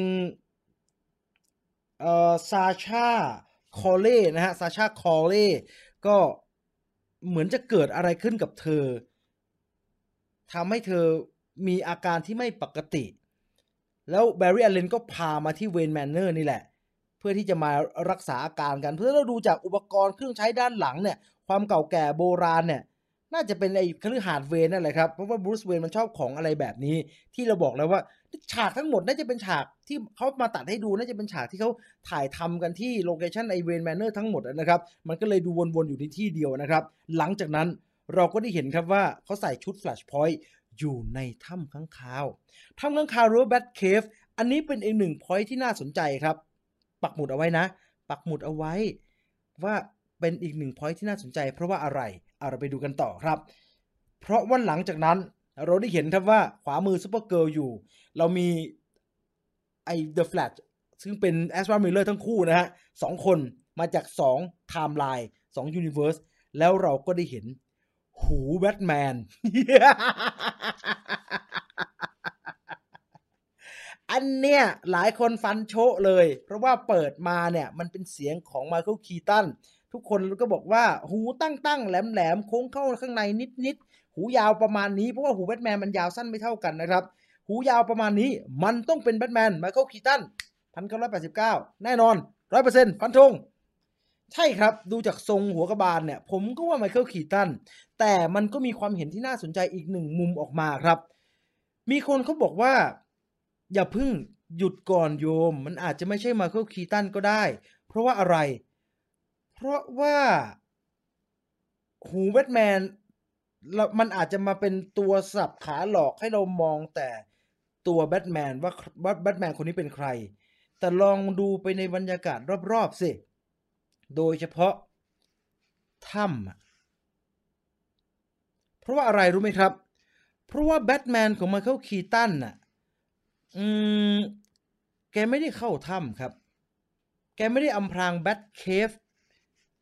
เอ่อซาชาคอเล่นะฮะซาชาคอเล่ก็เหมือนจะเกิดอะไรขึ้นกับเธอทำให้เธอ มีอาการที่ไม่ปกติ แล้วแบร์รี่อัลเลนก็พามาที่เวนแมนเนอร์นี่แหละ เพื่อที่จะมารักษาอาการกัน เพื่อเราดูจากอุปกรณ์เครื่องใช้ด้านหลังเนี่ย ความเก่าแก่โบราณเนี่ย น่าจะเป็นไอ้คฤหาสน์เวนนั่นแหละครับ เพราะว่าบรูซเวนมันชอบของอะไรแบบนี้ ที่เราบอกแล้วว่าฉากทั้งหมดน่าจะเป็นฉากที่เขามาตัดให้ดูน่าจะเป็นฉากที่เขาถ่ายทำกันที่ location ไอ้เวนแมนเนอร์ทั้งหมดนะครับ มันก็เลยดูวนๆอยู่ในที่เดียวนะครับ หลังจากนั้นเราก็ได้เห็นครับว่าเขาใส่ชุดแฟลชพอยต์ อยู่ในถ้ำค้างคาว ถ้ำค้างคาวหรือว่าแบทเคฟอันนี้เป็นอีกหนึ่งพอยที่น่าสนใจครับ ปักหมุดเอาไว้นะ ปักหมุดเอาไว้ ว่าเป็นอีกหนึ่งพอยที่น่าสนใจ เพราะว่าอะไรเอาเราไปดูกันต่อครับ เพราะว่าหลังจากนั้นเราได้เห็นครับว่าขวามือซูเปอร์เกิร์ลอยู่ เรามีไอ้ The Flash ซึ่งเป็นแอส r ามิลเลอร์ทั้งคู่นะฮะสองคนมาจาก2ไทม์ไลน์2 universe แล้วเราก็ได้เห็น หูแบทแมน อันเนี้ยหลายคนฟันโชะเลย เพราะว่าเปิดมาเนี่ยมันเป็นเสียงของไมเคิลคีตัน ทุกคนก็บอกว่าหูตั้งตั้งแหลมแหลมโค้งเข้าข้างในนิดนิดหูยาวประมาณนี้ เพราะว่าหูแบทแมนมันยาวสั้นไม่เท่ากันนะครับ หูยาวประมาณนี้มันต้องเป็นแบทแมนไมเคิลคีตันพันเก้าร้อยแปดสิบเก้าแน่นอนร้อยเปอร์เซ็นต์ฟันธง ใช่ครับดูจากทรงหัวกระบาลเนี่ย ผมก็ว่าไมเคิลคีตันแต่มันก็มีความเห็นที่น่าสนใจอีกหนึ่งมุมออกมาครับ มีคนเขาบอกว่า อย่าพึ่งหยุดก่อนโยม มันอาจจะไม่ใช่ไมเคิลคีตันก็ได้ เพราะว่าอะไร เพราะว่าหูแบทแมนมันอาจจะมาเป็นตัวสับขาหลอกให้เรามองแต่ตัวแบทแมนว่าว่าแบทแมนคนนี้เป็นใคร แต่ลองดูไปในบรรยากาศรอบๆสิ โดยเฉพาะถ้ำเพราะว่าอะไรรู้ไหมครับ เพราะว่าแบทแมนของไมเคิลคีตันน่ะ อืม แกไม่ได้เข้าถ้ำครับ แกไม่ได้อำพรางแบทเคฟ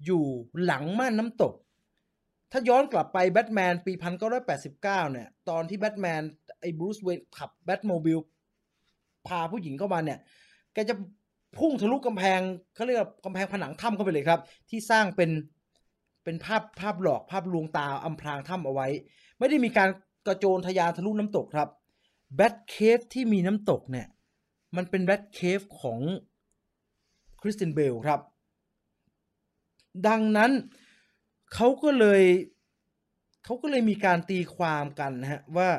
อยู่หลังม่านน้ำตก ถ้าย้อนกลับไปแบทแมนปี 1989 เนี่ย ตอนที่แบทแมนไอ้บรูซเวนขับแบทโมบิลพาผู้หญิงเข้ามาเนี่ย แกจะ พุ่งทะลุกำแพงเขาเรียกว่ากำแพงผนังถ้ำเข้าไปเลยครับ ที่สร้างเป็นเป็นภาพภาพหลอกภาพลวงตาอำพรางถ้ำเอาไว้ ไม่ได้มีการกระโจนทะยานทะลุน้ำตกครับแบทเคฟที่มีน้ำตกเนี่ย มันเป็นแบทเคฟของคริสเตียนเบลครับ ดังนั้นเขาก็เลยเขาก็เลยมีการตีความกันนะฮะว่า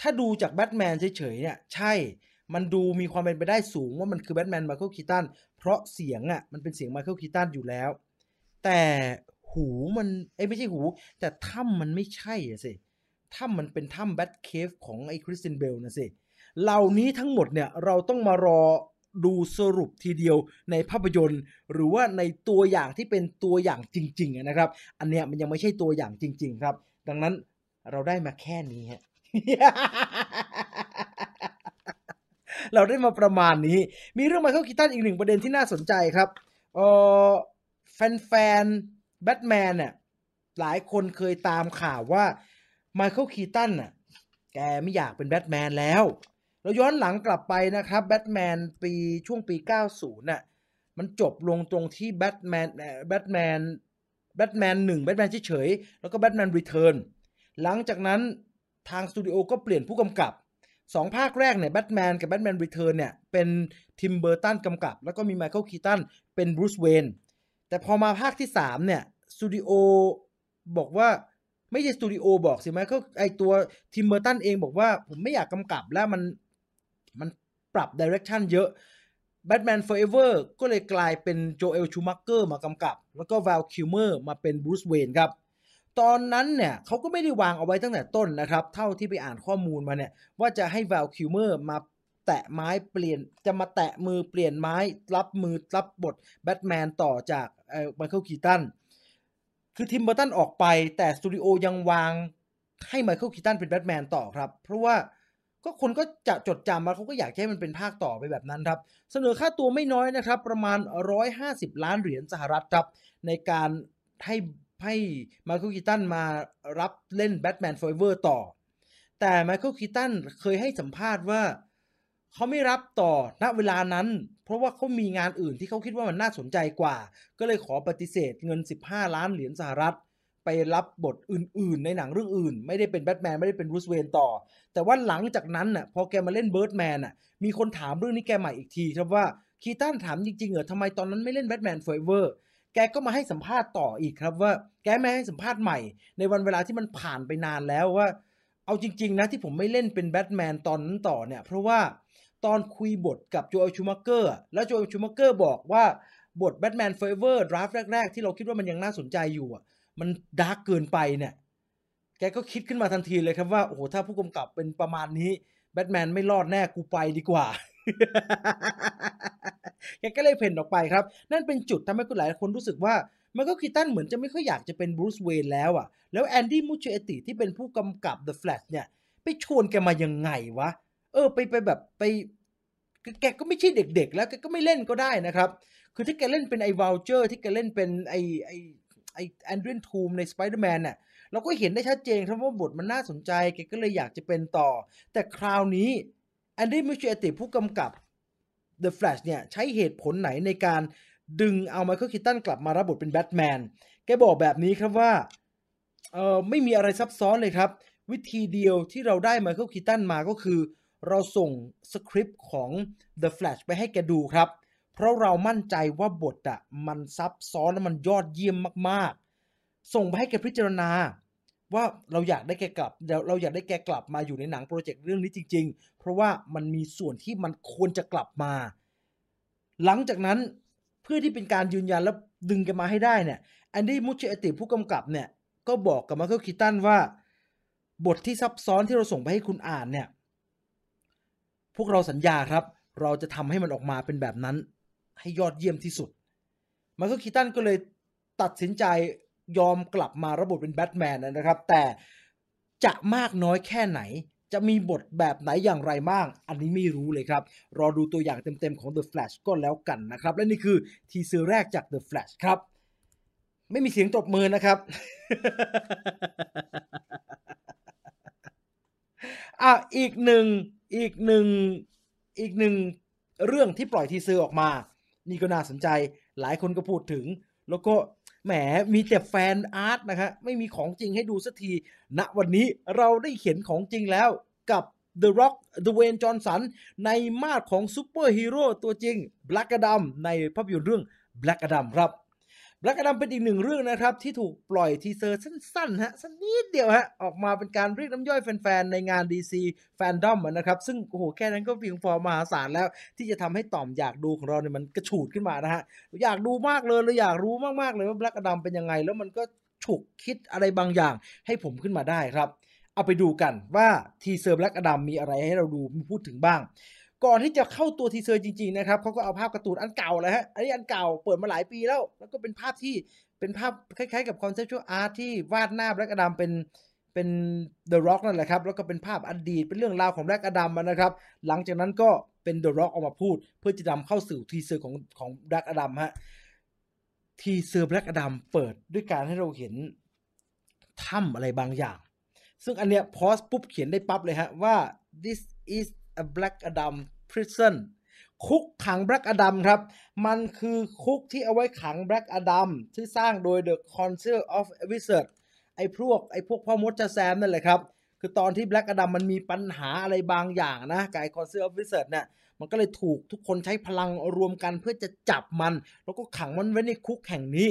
ถ้าดูจากแบทแมนเฉยๆเนี่ย ใช่ มันดูมีความเป็นไปได้สูงว่ามันคือแบทแมนไมเคิลคีตันเพราะเสียงอะ่ะมันเป็นเสียงไมเคิลคีตันอยู่แล้ว แต่หูมันเอ้ไม่ใช่หู แต่ถ้ำมันไม่ใช่อะสิถ้ำมันเป็นถ้ำแบทเคฟของไอ้คริสเตียนเบลนะสิเหล่านี้ทั้งหมดเนี่ยเราต้องมารอดูสรุปทีเดียวในภาพยนตร์ หรือว่าในตัวอย่างที่เป็นตัวอย่างจริง ๆนะครับ อันเนี้ยมันยังไม่ใช่ตัวอย่างจริง ๆ ครับ ดังนั้นเราได้มาแค่นี้ฮะ เราได้มาประมาณนี้ มีเรื่องมาเข้ากีตันอีกหนึ่งประเด็นที่น่าสนใจครับเออแฟนๆแบทแมนเนี่ยหลายคนเคยตามข่าวว่าไมเคิลคีตันน่ะแกไม่อยากเป็นแบทแมนแล้วเราย้อนหลังกลับไปนะครับแบทแมนปีช่วงปี 90น่ะมันจบลงตรงที่ Batman Batman Batman หนึ่งแบทแมนเฉยๆแล้วก็ Batman Returns หลังจากนั้นทางสตูดิโอก็เปลี่ยนผู้กำกับ สองภาคแรกเนี่ยแบทแมนกับ Batman Returns เนี่ย เป็นทิมเบอร์ตันกำกับ แล้วก็มีไมเคิลคีตันเป็นบรูซเวย์นแต่พอมาภาคที่ 3 เนี่ยสตูดิโอบอกว่าไม่ใช่สตูดิโอบอกสิไหมเขาไอตัวทิมเบอร์ตันเองบอกว่าผมไม่อยากกำกับแล้วมันมันปรับ direction เยอะ Batman Forever ก็เลยกลายเป็นโจเอลชูมักเกอร์มากำกับ แล้วก็วาลคิลเมอร์มาเป็นบรูซเวย์นครับ ตอนนั้นเนี่ยเขาก็ไม่ได้วางเอาไว้ตั้งแต่ต้นนะครับ เท่าที่ไปอ่านข้อมูลมาเนี่ย ว่าจะให้วาลคิลเมอร์มาแตะไม้เปลี่ยนจะมาแตะมือเปลี่ยนไม้รับมือรับบทแบทแมนต่อจากไอ้ไมเคิลคีตันคือทิมเบอร์ตันออกไปแต่สตูดิโอยังวางให้ไมเคิลคีตันเป็นแบทแมนต่อครับ เพราะว่าก็คนก็จะจดจำมาเขาก็อยากให้มันเป็นภาคต่อไปแบบนั้นครับ เสนอค่าตัวไม่น้อยนะครับ ประมาณ 150 ล้านเหรียญสหรัฐครับ ในการให้ ให้ไมเคิลคีตันมารับเล่น Batman Forever ต่อ แต่ไมเคิลคีตันเคยให้สัมภาษณ์ว่า เขาไม่รับต่อณเวลานั้น เพราะว่าเขามีงานอื่นที่เขาคิดว่ามันน่าสนใจกว่า ก็เลยขอปฏิเสธเงิน 15 ล้านเหรียญสหรัฐ ไปรับบทอื่น ๆ ในหนังเรื่องอื่น ไม่ได้เป็นแบทแมนไม่ได้เป็นรูสเวนต่อ แต่ว่าหลังจากนั้นน่ะพอแกมาเล่นเบิร์ดแมนน่ะมีคนถามเรื่องนี้แกใหม่อีกทีครับว่าคีตันถามจริงๆเหรอทำไมตอนนั้นไม่เล่นแบทแมน Forever แกก็มาให้สัมภาษณ์ต่ออีกครับว่า แกไม่ให้สัมภาษณ์ใหม่ ในวันเวลาที่มันผ่านไปนานแล้วว่า เอาจริง ๆ นะที่ผมไม่เล่นเป็นแบทแมนตอนนั้นต่อเนี่ย เพราะว่าตอนคุยบทกับโจเอลชูมักเกอร์แล้วโจเอลชูมักเกอร์บอกว่าบทแบทแมน Forever ดราฟแรก ๆ ที่เราคิดว่ามันยังน่าสนใจอยู่อะ มัน dark เกินไปเนี่ย แกก็คิดขึ้นมาทันทีเลยครับว่า โอ้โห ถ้าผู้กำกับเป็นประมาณนี้แบทแมนไม่รอดแน่กูไปดีกว่า แกก็เลยเผ่นออกไปครับ นั่นเป็นจุดทำให้คุณหลายคนรู้สึกว่าไมเคิลคีตันเหมือนจะไม่ค่อยอยากจะเป็นบรูซเวย์นแล้วอะ่ะ แล้วแอนดี้มุสเชียตติที่เป็นผู้กำกับ The Flash เนี่ย ไปชวนแกมายังไงวะ เออ ไปไปแบบไป แกก็ไม่ใช่เด็กๆ แล้วแกก็ไม่เล่นก็ได้นะครับ คือถ้าแกเล่นเป็นไอ้วอลเจอร์ที่แกเล่นเป็นไอ้ไอ้ไอ้เอเดรียนทูมส์ในสไปเดอร์แมนเนี่ยเราก็เห็นได้ชัดเจนครับว่าบทมันน่าสนใจแกก็เลยอยากจะเป็นต่อ แต่คราวนี้แอนดี้มุสเชียตติผู้กำกับ The Flash เนี่ยใช้เหตุผลไหนในการดึงเอาไมเคิลคีตันกลับมารับบทเป็นแบทแมน แกบอกแบบนี้ครับว่าเออไม่มีอะไรซับซ้อนเลยครับ วิธีเดียวที่เราได้ไมเคิลคีตันมาก็คือ เราส่งสคริปต์ของ The Flash ไปให้แกดูครับ เพราะเรามั่นใจว่าบทอะมันซับซ้อนและมันยอดเยี่ยมมากๆ ส่งไปให้แกพิจารณาว่าเราอยากได้แกกลับเราอยากได้แกกลับมาอยู่ในหนังโปรเจกต์เรื่องนี้จริง ๆ เพราะว่ามันมีส่วนที่มันควรจะกลับมา หลังจากนั้นเพื่อที่เป็นการยืนยันแล้วดึงกันมาให้ได้เนี่ยแอนดี้มุสเชียตติผู้กำกับเนี่ยก็บอกกับไมเคิลคีตันว่า บทที่ซับซ้อนที่เราส่งไปให้คุณอ่านเนี่ย พวกเราสัญญาครับ เราจะทำให้มันออกมาเป็นแบบนั้น ให้ยอดเยี่ยมที่สุดไมเคิลคีตันก็เลยตัดสินใจยอมกลับมารับบทเป็นแบทแมนนะครับ แต่จะมากน้อยแค่ไหน จะมีบทแบบไหนอย่างไรบ้าง อันนี้ไม่รู้เลยครับ รอดูตัวอย่างเต็มๆของ The Flash ก็แล้วกันนะครับ และนี่คือ teaser แรกจาก The Flash ครับ ไม่มีเสียงตบมือนะครับ อะอีกหนึ่งอีกหนึ่งอีกหนึ่งเรื่องที่ปล่อย teaser ออกมา นี่ก็น่าสนใจหลายคนก็พูดถึง แล้วก็ แหมมีแต่ fan art นะครับไม่มีของจริงให้ดูสักทีณวันนี้เราได้เห็นของจริงแล้วกับ The Rock Dwayne Johnson ในมาดของซูเปอร์ฮีโร่ตัวจริง Black Adam ในภาพยนตร์เรื่อง Black Adam ครับ Black Adam เป็นอีกหนึ่งเรื่องนะครับ ที่ถูกปล่อย teaser สั้นๆฮะสั้นนิดเดียวฮะออกมาเป็นการเรียกน้ำย่อยแฟนๆ ในงาน DC FanDome นะครับซึ่งโอ้โหแค่นั้นก็เพียงพอมหาศาลแล้ว ที่จะทำให้ต่อมอยากดูของเราเนี่ยมันกระฉูดขึ้นมานะฮะอยากดูมากเลยเราอยากรู้มากๆเลยว่า Black Adam เป็นยังไง แล้วมันก็ฉุกคิดอะไรบางอย่างให้ผมขึ้นมาได้ครับเอาไปดูกันว่าทีเซอร์ Black Adam มีอะไรให้เราดูมีพูดถึงบ้าง ก่อนที่จะเข้าตัว teaser จริงๆนะครับเขาก็เอาภาพการ์ตูนอันเก่าเลยฮะอันนี้อันเก่าเปิดมาหลายปีแล้ว แล้วก็เป็นภาพที่เป็นภาพคล้ายๆกับ conceptual art ที่วาดหน้า Black Adam เป็นเป็น The Rock นั่นแหละครับ แล้วก็เป็นภาพอดีตเป็นเรื่องราวของ Black Adam นะครับ หลังจากนั้นก็เป็น The Rock ออกมาพูด เพื่อจะนำเข้าสู่ teaser ของของ Black Adam ฮะteaser Black Adam เปิดด้วยการให้เราเห็นถ้ำอะไรบางอย่าง ซึ่งอันเนี้ย pause ปุ๊บเขียนได้ปั๊บเลยฮะว่า this is a Black Adam prison คุกขัง Black Adam ครับ มันคือคุกที่เอาไว้ขัง Black Adam ที่สร้างโดย The Council of Wizards ไอ้พวกไอ้พวกพ่อมดชาแซมนั่นแหละครับ คือตอนที่ Black Adam มันมีปัญหาอะไรบางอย่างนะกับไอ้ Council of Wizards เนี่ยมันก็เลยถูกทุกคนใช้พลังรวมกันเพื่อจะจับมัน แล้วก็ขังมันไว้ในคุกแห่งนี้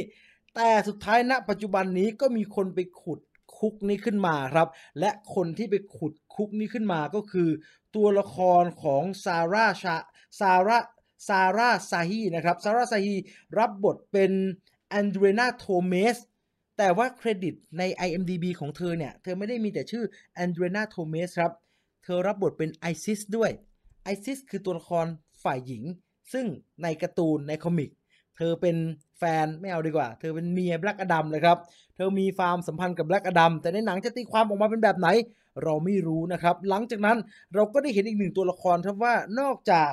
แต่สุดท้ายณปัจจุบันนี้ก็มีคนไปขุดคุกนี้ขึ้นมาครับ และคนที่ไปขุดคุกนี้ขึ้นมาก็คือ ตัวละครของซาร่าชาซาร่าซาร่าชาฮีนะครับซาร่าชาฮีรับบทเป็นเอเดรียนาโทมาซแต่ว่าเครดิตใน IMDB ของเธอเนี่ย เธอไม่ได้มีแต่ชื่อAdrianna Tomaz ครับ เธอรับบทเป็น Isis ด้วย Isis คือตัวละครฝ่ายหญิง ซึ่งในการ์ตูนใน comic เธอเป็นแฟนไม่เอาดีกว่า เธอเป็นเมีย Black Adam เลยครับ เธอมีความสัมพันธ์กับ Black Adam แต่ในหนังจะตีความออกมาเป็นแบบไหน เราไม่รู้นะครับ หลังจากนั้นเราก็ได้เห็นอีกหนึ่งตัวละครครับว่านอกจาก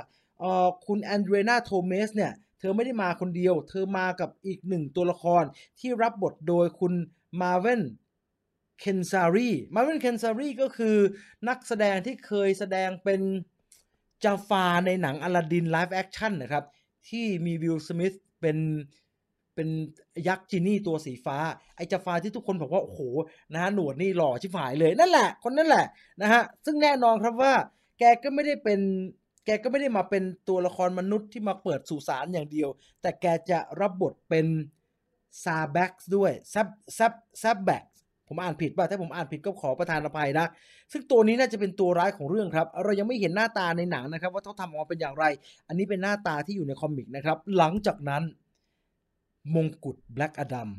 คุณ Adrianna Tomaz เนี่ย เธอไม่ได้มาคนเดียว เธอมากับอีกหนึ่งตัวละครที่รับบทโดยคุณ Marwan Kenzari Marwan Kenzari ก็คือนักแสดงที่เคยแสดงเป็น Jafar ในหนัง Aladdin live action นะครับ ที่มี Will Smith เป็น เป็นยักษ์ Genie ตัวสีฟ้า ไอจาฟาที่ทุกคนบอกว่า โอ้โหนะฮะหนวดนี่หล่อชิบหายเลยนั่นแหละ คนนั่นแหละนะฮะซึ่งแน่นอนครับว่า แกก็ไม่ได้เป็น แกก็ไม่ได้มาเป็นตัวละครมนุษย์ที่มาเปิดสุสานอย่างเดียว แต่แกจะรับบทเป็น Sabbac ด้วยซับซับ Sabbac ผมอ่านผิดป่ะถ้าผมอ่านผิดก็ขอประทานอภัยนะ ซึ่งตัวนี้น่าจะเป็นตัวร้ายของเรื่องครับ เรายังไม่เห็นหน้าตาในหนังนะครับ ว่าเขาทำออกมาเป็นอย่างไร อันนี้เป็นหน้าตาที่อยู่ใน comic นะครับ หลังจากนั้น มงกุฎ Black Adam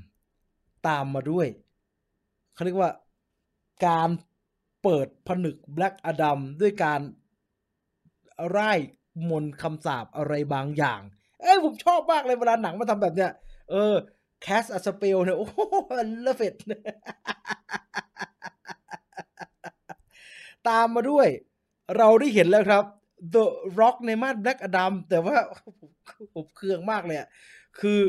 ตามมาด้วยเขาเรียกว่าการเปิดผนึก Black Adam ด้วยการไล่มนต์คำสาปอะไรบางอย่าง เอ้ยผมชอบมากเลยเวลาหนังมาทำแบบเนี้ย เออ cast a spell เนี่ยโอ้โหเอฟเฟกต์ตามมาด้วย เราได้เห็นแล้วครับ The Rock ในมาด Black Adam แต่ว่าผมเครื่องมากเลยอะคือ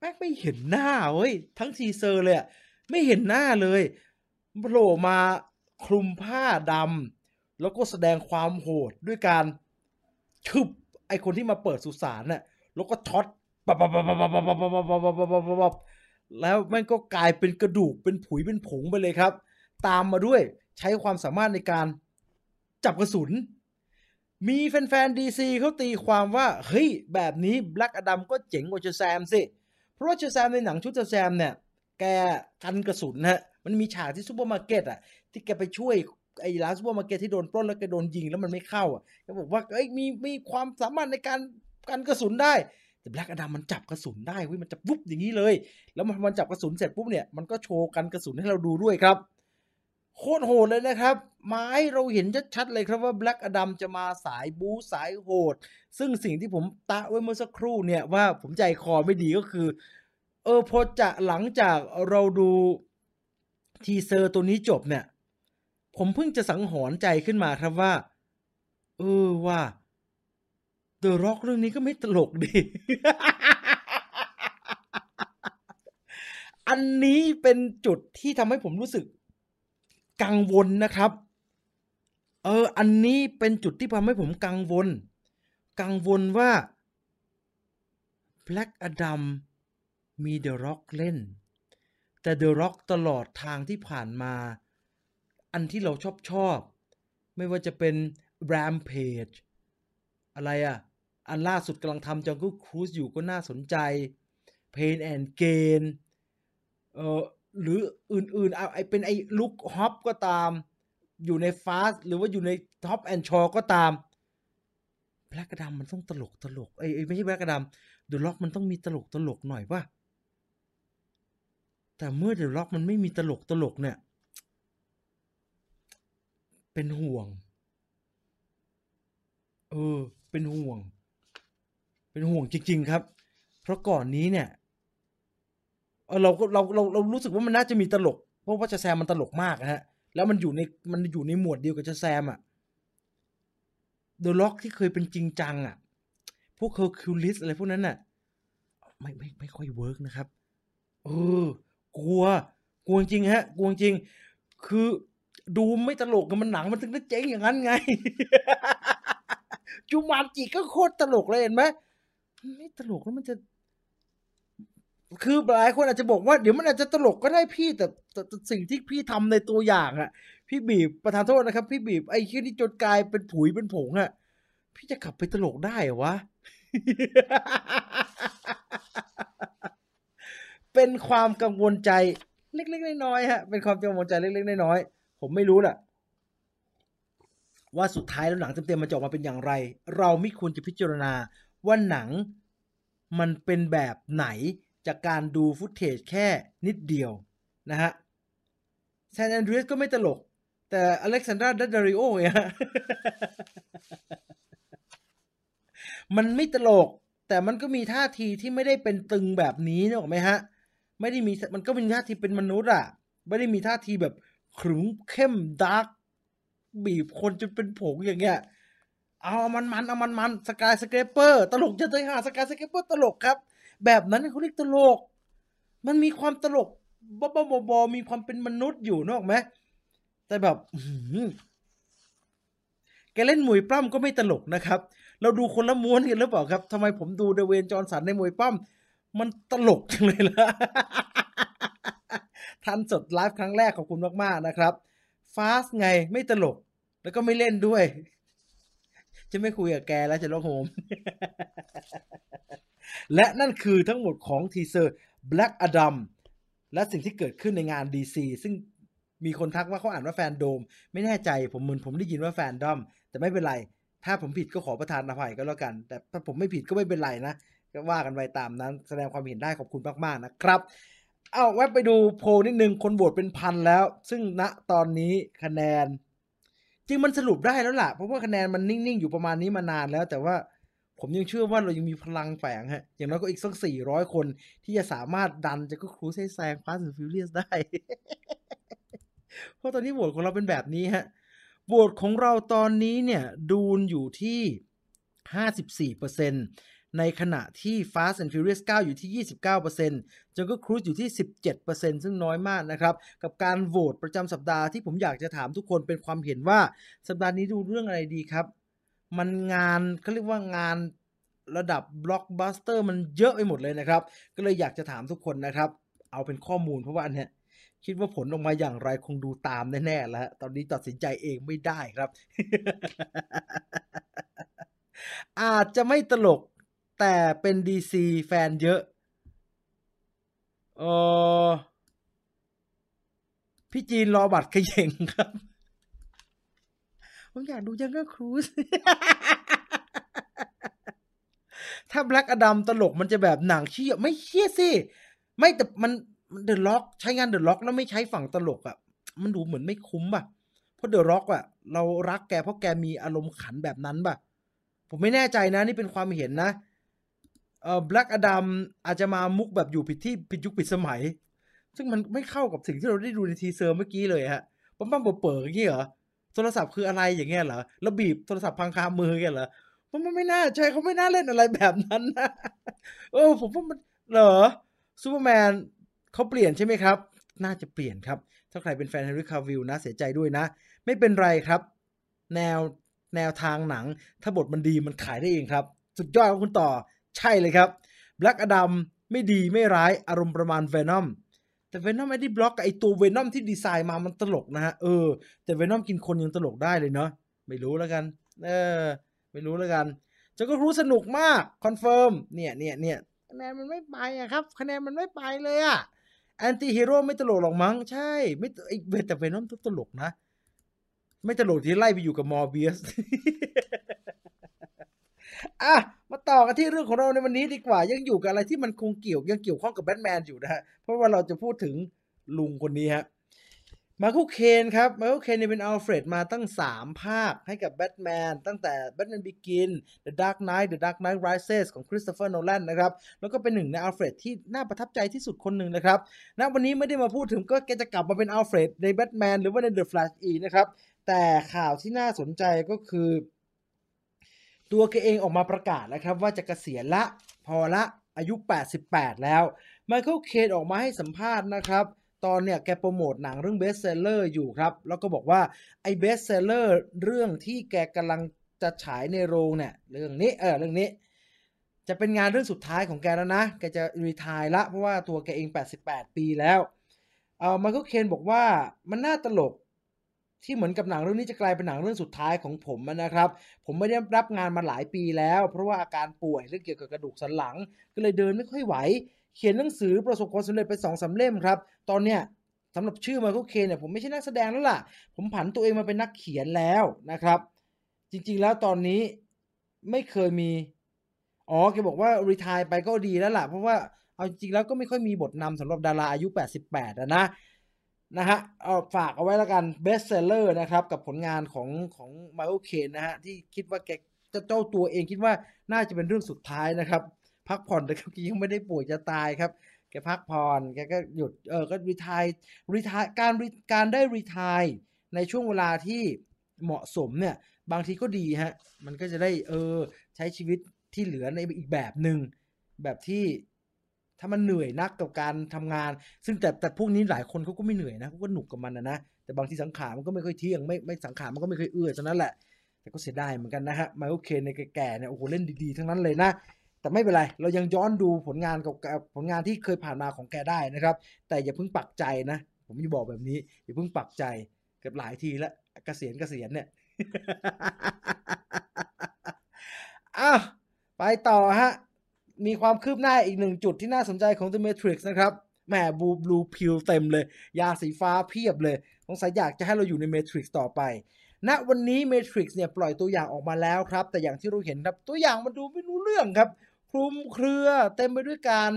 แม่งไม่เห็นหน้าเว้ยทั้ง teaser เลยอะไม่เห็นหน้าเลยโผล่มาคลุมผ้าดำแล้วก็แสดงความโหดด้วยการชึบไอคนที่มาเปิดสุสานน่ะแล้วก็ช็อตปับปับปับปับปับปับปับปับปับปับปับปับแล้วแม่งก็กลายเป็นกระดูกเป็นผุยเป็นผงไปเลยครับ ตามมาด้วยใช้ความสามารถในการจับกระสุน มีแฟนๆดีซีเขาตีความว่า เฮ้ย แบบนี้แบล็กอดัมก็เจ๋งกว่าเชแซมสิเพราะว่า Shazam ในหนังชุด Shazam เนี่ยแกกันกระสุนฮะมันมีฉากที่ซูเปอร์มาร์เก็ตอะที่แกไปช่วยไอ้ร้านซูเปอร์มาร์เก็ตที่โดนปล้นแล้วแกโดนยิงแล้วมันไม่เข้าอะแกบอกว่าเอ้ยมีมีความสามารถในการกันกระสุนได้แต่ Black Adam มันจับกระสุนได้เว้ยมันจะวุบอย่างนี้เลย แล้วมันจับกระสุนเสร็จปุ๊บเนี่ยมันก็โชว์กันกระสุนให้เราดูด้วยครับ โคตรโหดเลยนะครับ มาให้เราเห็นชัดๆเลยครับว่า Black Adam จะมาสายบู๊สายโหด ซึ่งสิ่งที่ผมตะไว้เมื่อสักครู่เนี่ยว่าผมใจคอไม่ดีก็คือ เออพอจะหลังจากเราดูทีเซอร์ตัวนี้จบเนี่ย ผมเพิ่งจะสังหรณ์ใจขึ้นมาครับว่า เออว่า The Rock เรื่องนี้ก็ไม่ตลกดี อันนี้เป็นจุดที่ทำให้ผมรู้สึก กังวลนะครับ เออ อันนี้เป็นจุดที่ทำให้ผมกังวล กังวลว่า Black Adam มี The Rock เล่น แต่ The Rock ตลอดทางที่ผ่านมา อันที่เราชอบชอบ ไม่ว่าจะเป็น Rampage อะไรอะอันล่าสุดกำลังทำ Jungle Cruise อยู่ก็น่าสนใจ Pain and Gain เออ หรืออื่นๆเอาไอเป็นไอ้ Luke Hobbs ก็ตาม อยู่ใน Fast หรือว่าอยู่ใน Hobbs and Shaw ก็ตาม Black Adam มันต้องตลกตลกไอ้ไม่ใช่ Black Adam The Rock มันต้องมีตลกตลกหน่อยป่ะแต่เมื่อ The Rock มันไม่มีตลกตลกเนี่ย เป็นห่วง เออ เป็นห่วง เป็นห่วงจริง ๆ ครับ เพราะก่อนนี้เนี่ย เราก็เราเราเรารู้สึกว่ามันน่าจะมีตลก เพราะว่า Shazam มันตลกมากนะฮะ แล้วมันอยู่ในมันอยู่ในหมวดเดียวกับ Shazam อะ The Rock ที่เคยเป็นจริงจังอะพวกเคอร์คิวลิสอะไรพวกนั้นน่ะไม่ไม่ไม่ค่อย work นะครับ เออ กลัว กลัวจริงฮะ กลัวจริง คือดูไม่ตลกกับมันหนังมันถึงได้เจ๊งอย่างนั้นไง จูมานจิก็โคตรตลกเลยเห็นไหมไม่ตลกแล้วมันจะ คือหลายคนอาจจะบอกว่าเดี๋ยวมันอาจจะตลกก็ได้พี่แต่แต่แต่สิ่งที่พี่ทำในตัวอย่างอะพี่บีบประธานโทษนะครับ พี่บีบไอ้ที่นี่จนกลายเป็นผุยเป็นผงอะพี่จะกลับไปตลกได้เหรอวะ เป็นความกังวลใจเล็กๆน้อยๆฮะ เป็นความกังวลใจเล็กๆน้อยๆผมไม่รู้แหละว่าสุดท้ายแล้วหนังเต็มๆมันจะออกมาเป็นอย่างไร เราไม่ควรจะพิจารณาว่าหนังมันเป็นแบบไหน จากการดูฟุตเทจแค่นิดเดียวนะฮะแซนแอนดรีสก็ไม่ตลก แต่อเล็กซานดราดัดดาริโอเนี่ยมันไม่ตลก แต่มันก็มีท่าทีที่ไม่ได้เป็นตึงแบบนี้นึกออกไหมฮะ ไม่ได้มีมันก็มีท่าทีเป็นมนุษย์อะไม่ได้มีท่าทีแบบขรึมเข้ม dark บีบคนจนเป็นผงอย่างเงี้ยเอามันมันเอามันมัน Skyscraper ตลกจะตายหา Skyscraper ตลกครับ แบบนั้นเขาเรียกตลก มันมีความตลกบ้าบอๆมีความเป็นมนุษย์อยู่นึกออกไหมแต่แบบแกเล่นมวยปล้ำก็ไม่ตลกนะครับ เราดูคนละม้วนกันหรือเปล่าครับทำไมผมดู Dwayne Johnson ในมวยปล้ำมันตลกจังเลยล่ะทันสดไลฟ์ครั้งแรกขอบคุณมากๆนะครับฟาสไงไม่ตลก แล้วก็ไม่เล่นด้วย จะไม่คุยกับแกแล้วจะลกโฮม และนั่นคือทั้งหมดของทีเซอร์ Black Adam และสิ่งที่เกิดขึ้นในงาน DC ซึ่งมีคนทักว่าเขาอ่านว่าแฟนโดม ไม่แน่ใจผมเหมือนผมได้ยินว่าแฟนดอม แต่ไม่เป็นไร ถ้าผมผิดก็ขอประทานอภัยก็แล้วกัน แต่ถ้าผมไม่ผิดก็ไม่เป็นไรนะ ก็ว่ากันไปตามนั้น แสดงความเห็นได้ขอบคุณมากๆนะครับ เอาแวะไปดูโพลนิดนึง คนโหวตเป็นพันแล้ว ซึ่งณตอนนี้คะแนน จริงมันสรุปได้แล้วล่ะ เพราะว่าคะแนนมันนิ่งๆ อยู่ประมาณนี้มานานแล้ว แต่ว่า ผมยังเชื่อว่าเรายังมีพลังแฝงฮะ อย่างน้อยก็อีกสักสี่ร้อยคนที่จะสามารถดันจะก็ครูให้แซง Fast and Furious ได้ เพราะตอนนี้โหวตของเราเป็นแบบนี้ฮะโหวตของเราตอนนี้เนี่ย Dune อยู่ที่ 54%ในขณะที่ Fast and Furious 9 อยู่ที่ 29% Jungle Cruise อยู่ที่ 17%ซึ่งน้อยมากนะครับ กับการโหวตประจำสัปดาห์ที่ผมอยากจะถามทุกคนเป็นความเห็นว่าสัปดาห์นี้ดูเรื่องอะไรดีครับ มันงานเขาเรียกว่างานระดับบล็อกบัสเตอร์มันเยอะไปหมดเลยนะครับ ก็เลยอยากจะถามทุกคนนะครับ เอาเป็นข้อมูลเพราะว่าอันเนี้ยคิดว่าผลออกมาอย่างไรคงดูตามแน่ๆแล้ว ตอนนี้ตัดสินใจเองไม่ได้ครับ อาจจะไม่ตลกแต่เป็น DC แฟนเยอะเออพี่จีนรอบัตรเขย่งครับ ผมอยากดูยังก็ครูซถ้า Black Adam ตลกมันจะแบบหนังเชี่ยไม่เชี่ยสิ ไม่แต่มัน The Rock ใช้งาน The Rock แล้วไม่ใช้ฝั่งตลกอะ่ะ มันดูเหมือนไม่คุ้มป่ะ เพราะ The Rock อะ เรารักแกเพราะแกมีอารมณ์ขันแบบนั้นป่ะ ผมไม่แน่ใจนะนี่เป็นความเห็นนะเอ่อ Black Adam อาจจะมามุกแบบอยู่ผิดที่ผิดยุคผิดสมัย ซึ่งมันไม่เข้ากับสิ่งที่เราได้ดูใน teaser เมื่อกี้เลยฮะปั๊มปั๊มเปิดๆอย่างนี้เหรอ โทรศัพท์คืออะไรอย่างเงี้ยเหรอแล้วบีบโทรศัพท์พังคามือเงี้ยเหรอมันไม่น่าใช่เขาไม่น่าเล่นอะไรแบบนั้นนะเออผมว่ามันเหรอซูเปอร์แมนเขาเปลี่ยนใช่ไหมครับ น่าจะเปลี่ยนครับ ถ้าใครเป็นแฟน Henry Cavill นะเสียใจด้วยนะ ไม่เป็นไรครับ แนวแนวทางหนัง ถ้าบทมันดีมันขายได้เองครับ สุดยอดของคุณต่อ ใช่เลยครับ Black Adam ไม่ดีไม่ร้ายอารมณ์ประมาณ Venom แต่ Venom ไม่ได้บล็อกกับไอตัว Venom ที่ดีไซน์มามันตลกนะฮะ เออ แต่ Venom กินคนยังตลกได้เลยเนาะ ไม่รู้แล้วกัน เออ ไม่รู้แล้วกันจะก็รู้สนุกมาก confirm เนี่ยเนี่ยเนี่ยคะแนนมันไม่ไปอะครับ คะแนนมันไม่ไปเลยอะ anti-hero ไม่ตลกหรอกมั้ง ใช่ ไม่ไอเวแต่ Venom ตลกนะ ไม่ตลกที่ไล่ไปอยู่กับ Morbius อะมาต่อกันที่เรื่องของเราในวันนี้ดีกว่า ยังอยู่กับอะไรที่มันคงเกี่ยวยังเกี่ยวข้องกับแบทแมนอยู่นะฮะเพราะว่าเราจะพูดถึงลุงคนนี้ฮะไมเคิลเคนครับไมเคิลเคนเนี่ยเป็นอัลเฟรดมาตั้ง 3 ภาคให้กับแบทแมนตั้งแต่ Batman Begin The Dark Knight The Dark Knight Rises ของคริสโตเฟอร์โนแลนนะครับ แล้วก็เป็นหนึ่งในอัลเฟรดที่น่าประทับใจที่สุดคนหนึ่งนะครับณวันนี้ไม่ได้มาพูดถึงก็แกจะกลับมาเป็นอัลเฟรดในแบทแมนหรือว่าใน The Flash อีกนะครับ แต่ข่าวที่น่าสนใจก็คือ ตัวแกเองออกมาประกาศนะครับว่าจะเกษียณละพอละอายุ 88 แล้วไมเคิลเคนออกมาให้สัมภาษณ์นะครับ ตอนเนี่ยแกโปรโมทหนังเรื่อง Best Sellers อยู่ครับ แล้วก็บอกว่าไอ้ Best Sellers เรื่องที่แกกำลังจะฉายในโรงเนี่ยเรื่องนี้เออเรื่องนี้ จะเป็นงานเรื่องสุดท้ายของแกแล้วนะ แกจะ retire ละเพราะว่าตัวแกเอง 88 ปีแล้วเออไมเคิลเคนบอกว่ามันน่าตลก ที่เหมือนกับหนังเรื่องนี้จะกลายเป็นหนังเรื่องสุดท้ายของผมนะครับ ผมไม่ได้รับงานมาหลายปีแล้ว เพราะว่าอาการป่วยเรื่องเกี่ยวกับกระดูกสันหลัง ก็เลยเดินไม่ค่อยไหว เขียนหนังสือประสบความสำเร็จไปสองสาเล่มครับ ตอนเนี้ยสำหรับชื่อมา c ค e เคนเนี่ยผมไม่ใช่นักแสดงแล้วล่ะ ผมผันตัวเองมาเป็นนักเขียนแล้วนะครับ จริงๆแล้วตอนนี้ไม่เคยมี อ๋อแกบอกว่ารีทายไปก็ดีแล้วล่ะ เพราะว่าเอาจริงๆแล้วก็ไม่ค่อยมีบทนำสำหรับดาราอายุ 88อะนะ นะฮะเอาฝากเอาไว้แล้วกันเบสเซลเลอร์นะครับ กับผลงานของของไมเคิลเคนนะฮะ ที่คิดว่าแกเจ้าตัวเองคิดว่าน่าจะเป็นเรื่องสุดท้ายนะครับ พักผ่อนนะครับยังไม่ได้ป่วยจะตายครับ แกพักผ่อนแกก็หยุดเออก็รีทายรีทายการการได้รีทายในช่วงเวลาที่เหมาะสมเนี่ย บางทีก็ดีฮะ มันก็จะได้เออใช้ชีวิตที่เหลือในอีกแบบหนึ่งแบบที่ ถ้ามันเหนื่อยนักกับการทำงาน ซึ่งแต่แต่พวกนี้หลายคนเขาก็ไม่เหนื่อยนะเขาก็หนุกกับมันนะนะแต่บางทีสังขารมันก็ไม่ค่อยเที่ยงไม่ไม่สังขารมันก็ไม่ค่อยเอื้อฉะนั้นแหละแต่ก็เสียดายเหมือนกันนะฮะไมเคิลเคนในแก่ๆเนี่ยโอ้โหเล่นดีๆทั้งนั้นเลยนะแต่ไม่เป็นไร เรายังย้อนดูผลงานกับผลงานที่เคยผ่านมาของแกได้นะครับ แต่อย่าเพิ่งปักใจนะ ผมจะบอกแบบนี้ อย่าเพิ่งปักใจเกือบหลายทีแล้วเกษียณเกษียณเนี่ยอะไปต่อฮะ มีความคืบหน้าอีกหนึ่งจุดที่น่าสนใจของ The Matrix นะครับแหมบู blue pill เต็มเลย ยาสีฟ้าเพียบเลยสงสัยอยากจะให้เราอยู่ใน Matrix ต่อไปณวันนี้ Matrix เนี่ยปล่อยตัวอย่างออกมาแล้วครับ แต่อย่างที่เราเห็นครับตัวอย่างมันดูไม่รู้เรื่องครับคลุมเครือเต็มไปด้วยการ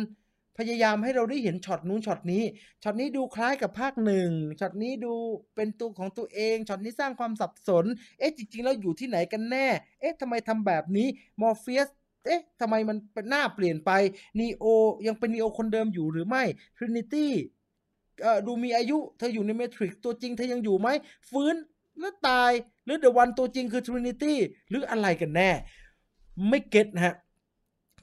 พยายามให้เราได้เห็นช็อตนู้นช็อตนี้ช็อตนี้ดูคล้ายกับภาคหนึ่งช็อตนี้ดูเป็นตัวของตัวเองช็อตนี้สร้างความสับสน เอ๊ะจริง ๆ แล้วอยู่ที่ไหนกันแน่ เอ๊ะทำไมทำแบบนี้มอร์เฟียส เอ๊ะทำไมมันเป็นหน้าเปลี่ยนไปนีโอยังเป็นนีโอคนเดิมอยู่หรือไม่ทรินิตี้เอ่อดูมีอายุเธออยู่ใน Matrix ตัวจริงเธอยังอยู่ไหมฟื้นแล้วตายหรือ The One ตัวจริงคือทรินิตี้หรืออะไรกันแน่ ไม่ get นะฮะ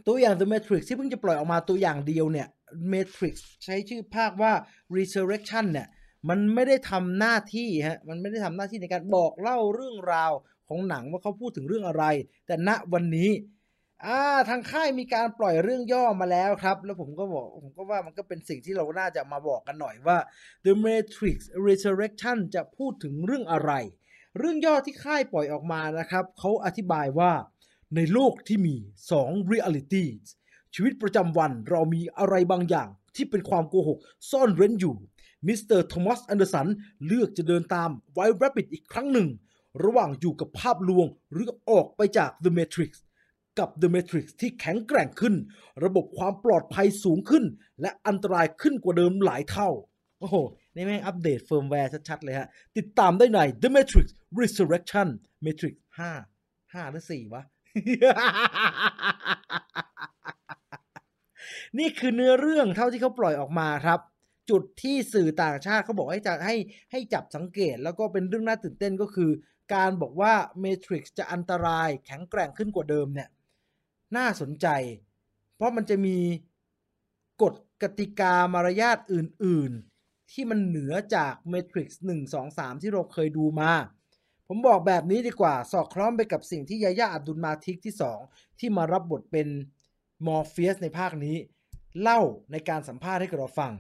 ตัวอย่าง The Matrix ที่เพิ่งจะปล่อยออกมาตัวอย่างเดียวเนี่ย Matrix ใช้ชื่อภาคว่า Resurrection เนี่ยมันไม่ได้ทำหน้าที่ฮะมันไม่ได้ทำหน้าที่ในการบอกเล่าเรื่องราวของหนังว่าเขาพูดถึงเรื่องอะไร แต่ณวันนี้ อ่าทางค่ายมีการปล่อยเรื่องย่อมาแล้วครับ แล้วผมก็บอกผมก็ว่ามันก็เป็นสิ่งที่เราน่าจะมาบอกกันหน่อยว่า The Matrix Resurrection จะพูดถึงเรื่องอะไร เรื่องย่อที่ค่ายปล่อยออกมานะครับ เขาอธิบายว่าในโลกที่มี 2 realities ชีวิตประจำวันเรามีอะไรบางอย่างที่เป็นความโกหก ซ่อนเร้นอยู่ มิสเตอร์โทมัสแอนเดอร์สันเลือกจะเดินตามไว e Rabbit อีกครั้งหนึ่ง ระหว่างอยู่กับภาพลวงหรือออกไปจาก The Matrix กับ The Matrix ที่แข็งแกร่งขึ้น ระบบความปลอดภัยสูงขึ้น และอันตรายขึ้นกว่าเดิมหลายเท่า โอ้โห นี่แม่งอัปเดตเฟิร์มแวร์ชัดๆเลยฮะ ติดตามได้ใน The Matrix Resurrection Matrix 5 5 หรือ 4 วะ นี่คือเนื้อเรื่องเท่าที่เขาปล่อยออกมาครับจุดที่สื่อต่างชาติเขาบอกให้จะให้ให้จับสังเกตแล้วก็เป็นเรื่องน่าตื่นเต้นก็คือ การบอกว่า Matrix จะอันตรายแข็งแกร่งขึ้นกว่าเดิมเนี่ย น่าสนใจ เพราะมันจะมีกฎกติกามารยาทอื่น ๆ ที่มันเหนือจาก Matrix 1 2 3 ที่เราเคยดูมา ผมบอกแบบนี้ดีกว่า สอดคล้องไปกับสิ่งที่ยาย่าอับดุลมาทิกที่ 2 ที่มารับบทเป็นมอร์เฟียสในภาคนี้ เล่าในการสัมภาษณ์ให้กับเราฟัง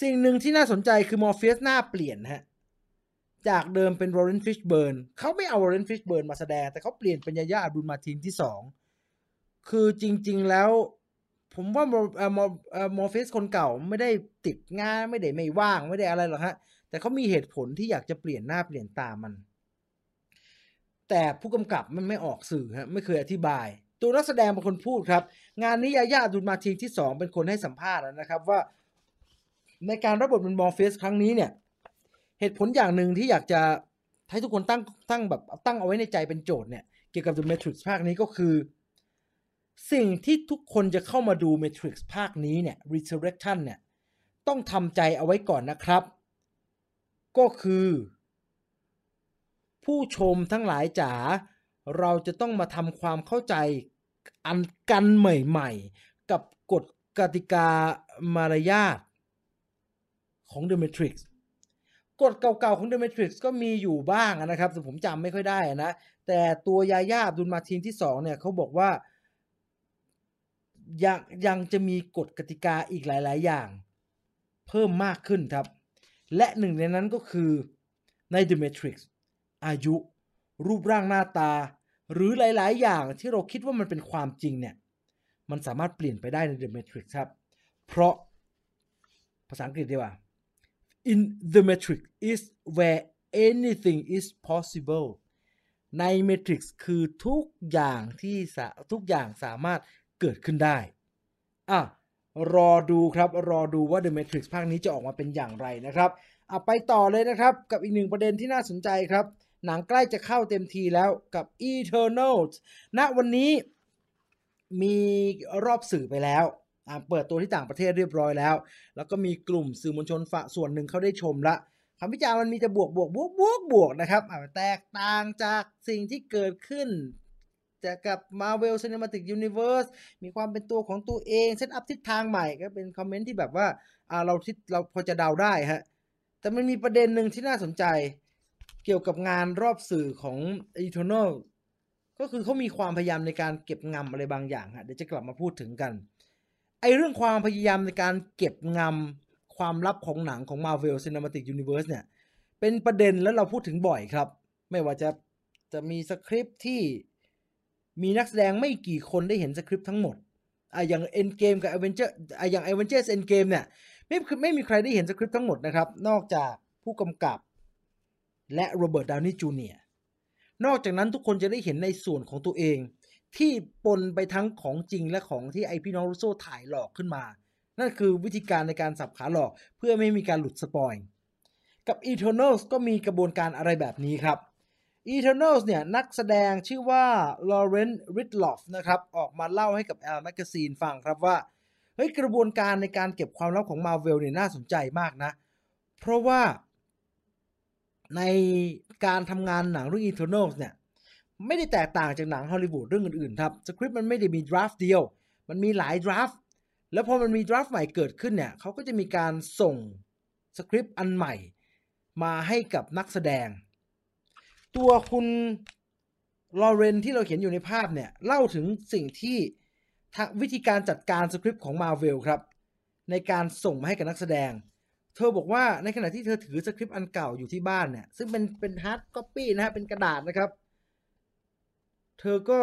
สิ่งหนึ่งที่น่าสนใจคือมอร์เฟียสหน้าเปลี่ยนฮะจากเดิมเป็นลอว์เรนซ์ฟิชเบิร์นเขาไม่เอาลอว์เรนซ์ฟิชเบิร์นมาแสดง แต่เขาเปลี่ยนเป็นยาย่าอับดุลมาทินที่สอง คือจริง ๆแล้ว ผมว่ามอร์เอ่อมอร์เอ่อมอร์เฟียสคนเก่าไม่ได้ติดงานไม่ได้ไม่ว่างไม่ได้อะไรหรอกฮะ แต่เขามีเหตุผลที่อยากจะเปลี่ยนหน้าเปลี่ยนตามัน แต่ผู้กำกับมันไม่ออกสื่อฮะไม่เคยอธิบาย ตัวนักแสดงเป็นคนพูดครับ งานนี้ยาย่าดุลมาทินที่สองเป็นคนให้สัมภาษณ์นะครับว่า ในการรับบทเป็นมอร์เฟสครั้งนี้เนี่ย เหตุผลอย่างหนึ่งที่อยากจะให้ทุกคนตั้งตั้งแบบตั้งเอาไว้ในใจเป็นโจทย์เนี่ยเกี่ยวกับ The Matrix ภาคนี้ก็คือ สิ่งที่ทุกคนจะเข้ามาดู Matrix ภาคนี้เนี่ย Resurrection เนี่ย ต้องทำใจเอาไว้ก่อนนะครับ ก็คือ ผู้ชมทั้งหลายจ๋าเราจะต้องมาทำความเข้าใจอันกันใหม่ๆ กับกฎกติกามารยาทของ The Matrix กฎเก่าๆของ The Matrix ก็มีอยู่บ้างนะครับแต่ผมจำไม่ค่อยได้นะ แต่ตัวยาย่าดุลมาทีนที่สองเนี่ยเขาบอกว่า ยังยังจะมีกฎกติกาอีกหลาย ๆ อย่าง เพิ่มมากขึ้นครับ และหนึ่งในนั้นก็คือใน The Matrix อายุ รูปร่างหน้าตา หรือหลาย ๆ อย่างที่เราคิดว่ามันเป็นความจริงเนี่ย มันสามารถเปลี่ยนไปได้ใน The Matrix ครับ เพราะภาษาอังกฤษดีกว่า in the matrix is where anything is possible ใน matrix คือทุกอย่างที่ทุกอย่างสามารถ เกิดขึ้นได้ อะ รอดูครับ รอดูว่า The Matrix ภาคนี้จะออกมาเป็นอย่างไรนะครับอะไปต่อเลยนะครับ กับอีกหนึ่งประเด็นที่น่าสนใจครับ หนังใกล้จะเข้าเต็มทีแล้วกับ Eternals ณวันนี้มีรอบสื่อไปแล้วอ่าเปิดตัวที่ต่างประเทศเรียบร้อยแล้ว แล้วก็มีกลุ่มสื่อมวลชนฝะส่วนหนึ่งเขาได้ชมละคำวิจารณ์มันมีจะบวกบวกบวกบวกบวกนะครับแตกต่างจากสิ่งที่เกิดขึ้น จากกับ Marvel Cinematic Universe มีความเป็นตัวของตัวเอง set up ทิศทางใหม่ก็เป็นคอมเมนต์ที่แบบว่าอ่าเราทิศเราพอจะเดาได้ฮะ แต่มันมีประเด็นหนึ่งที่น่าสนใจ เกี่ยวกับงานรอบสื่อของ Eternal ก็คือเขามีความพยายามในการเก็บงำอะไรบางอย่างฮะ เดี๋ยวจะกลับมาพูดถึงกัน ไอ้เรื่องความพยายามในการเก็บงำความลับของหนังของ Marvel Cinematic Universe เนี่ย เป็นประเด็นแล้วเราพูดถึงบ่อยครับ ไม่ว่าจะจะมีสคริปต์ที่ มีนักแสดงไม่กี่คนได้เห็นสคริปต์ทั้งหมดอะอย่าง Endgame กับ Avenger อะอย่าง Avengers Endgame เนี่ยไม่ไม่มีใครได้เห็นสคริปต์ทั้งหมดนะครับ นอกจากผู้กำกับและโรเบิร์ตดาวนี่จูเนียร์นอกจากนั้นทุกคนจะได้เห็นในส่วนของตัวเอง ที่ปนไปทั้งของจริงและของที่ไอพี่น้องรูโซถ่ายหลอกขึ้นมา นั่นคือวิธีการในการสับขาหลอกเพื่อไม่มีการหลุด spoil กับ Eternals ก็มีกระบวนการอะไรแบบนี้ครับ Eternals เนี่ยนักแสดงชื่อว่า Lauren Ridloff นะครับออกมาเล่าให้กับ Elle Magazine ฟังครับว่าเฮ้ยกระบวนการในการเก็บความลับของ Marvel เนี่ยน่าสนใจมากนะ เพราะว่าในการทำงานหนังเรื่อง Eternals เนี่ยไม่ได้แตกต่างจากหนังฮอลลีวูดเรื่องอื่นๆครับสคริปต์มันไม่ได้มี draft เดียว มันมีหลาย draft แล้วพอมันมี draft ใหม่เกิดขึ้นเนี่ยเขาก็จะมีการส่งสคริปต์อันใหม่มาให้กับนักแสดง ตัวคุณลอเรนที่เราเห็นอยู่ในภาพเนี่ย เล่าถึงสิ่งที่วิธีการจัดการสคริปต์ของ Marvel ครับ ในการส่งมาให้กับนักแสดง เธอบอกว่าในขณะที่เธอถือสคริปต์อันเก่าอยู่ที่บ้านเนี่ย ซึ่งเป็นเป็น hard copy นะฮะเป็นกระดาษนะครับ เธอก็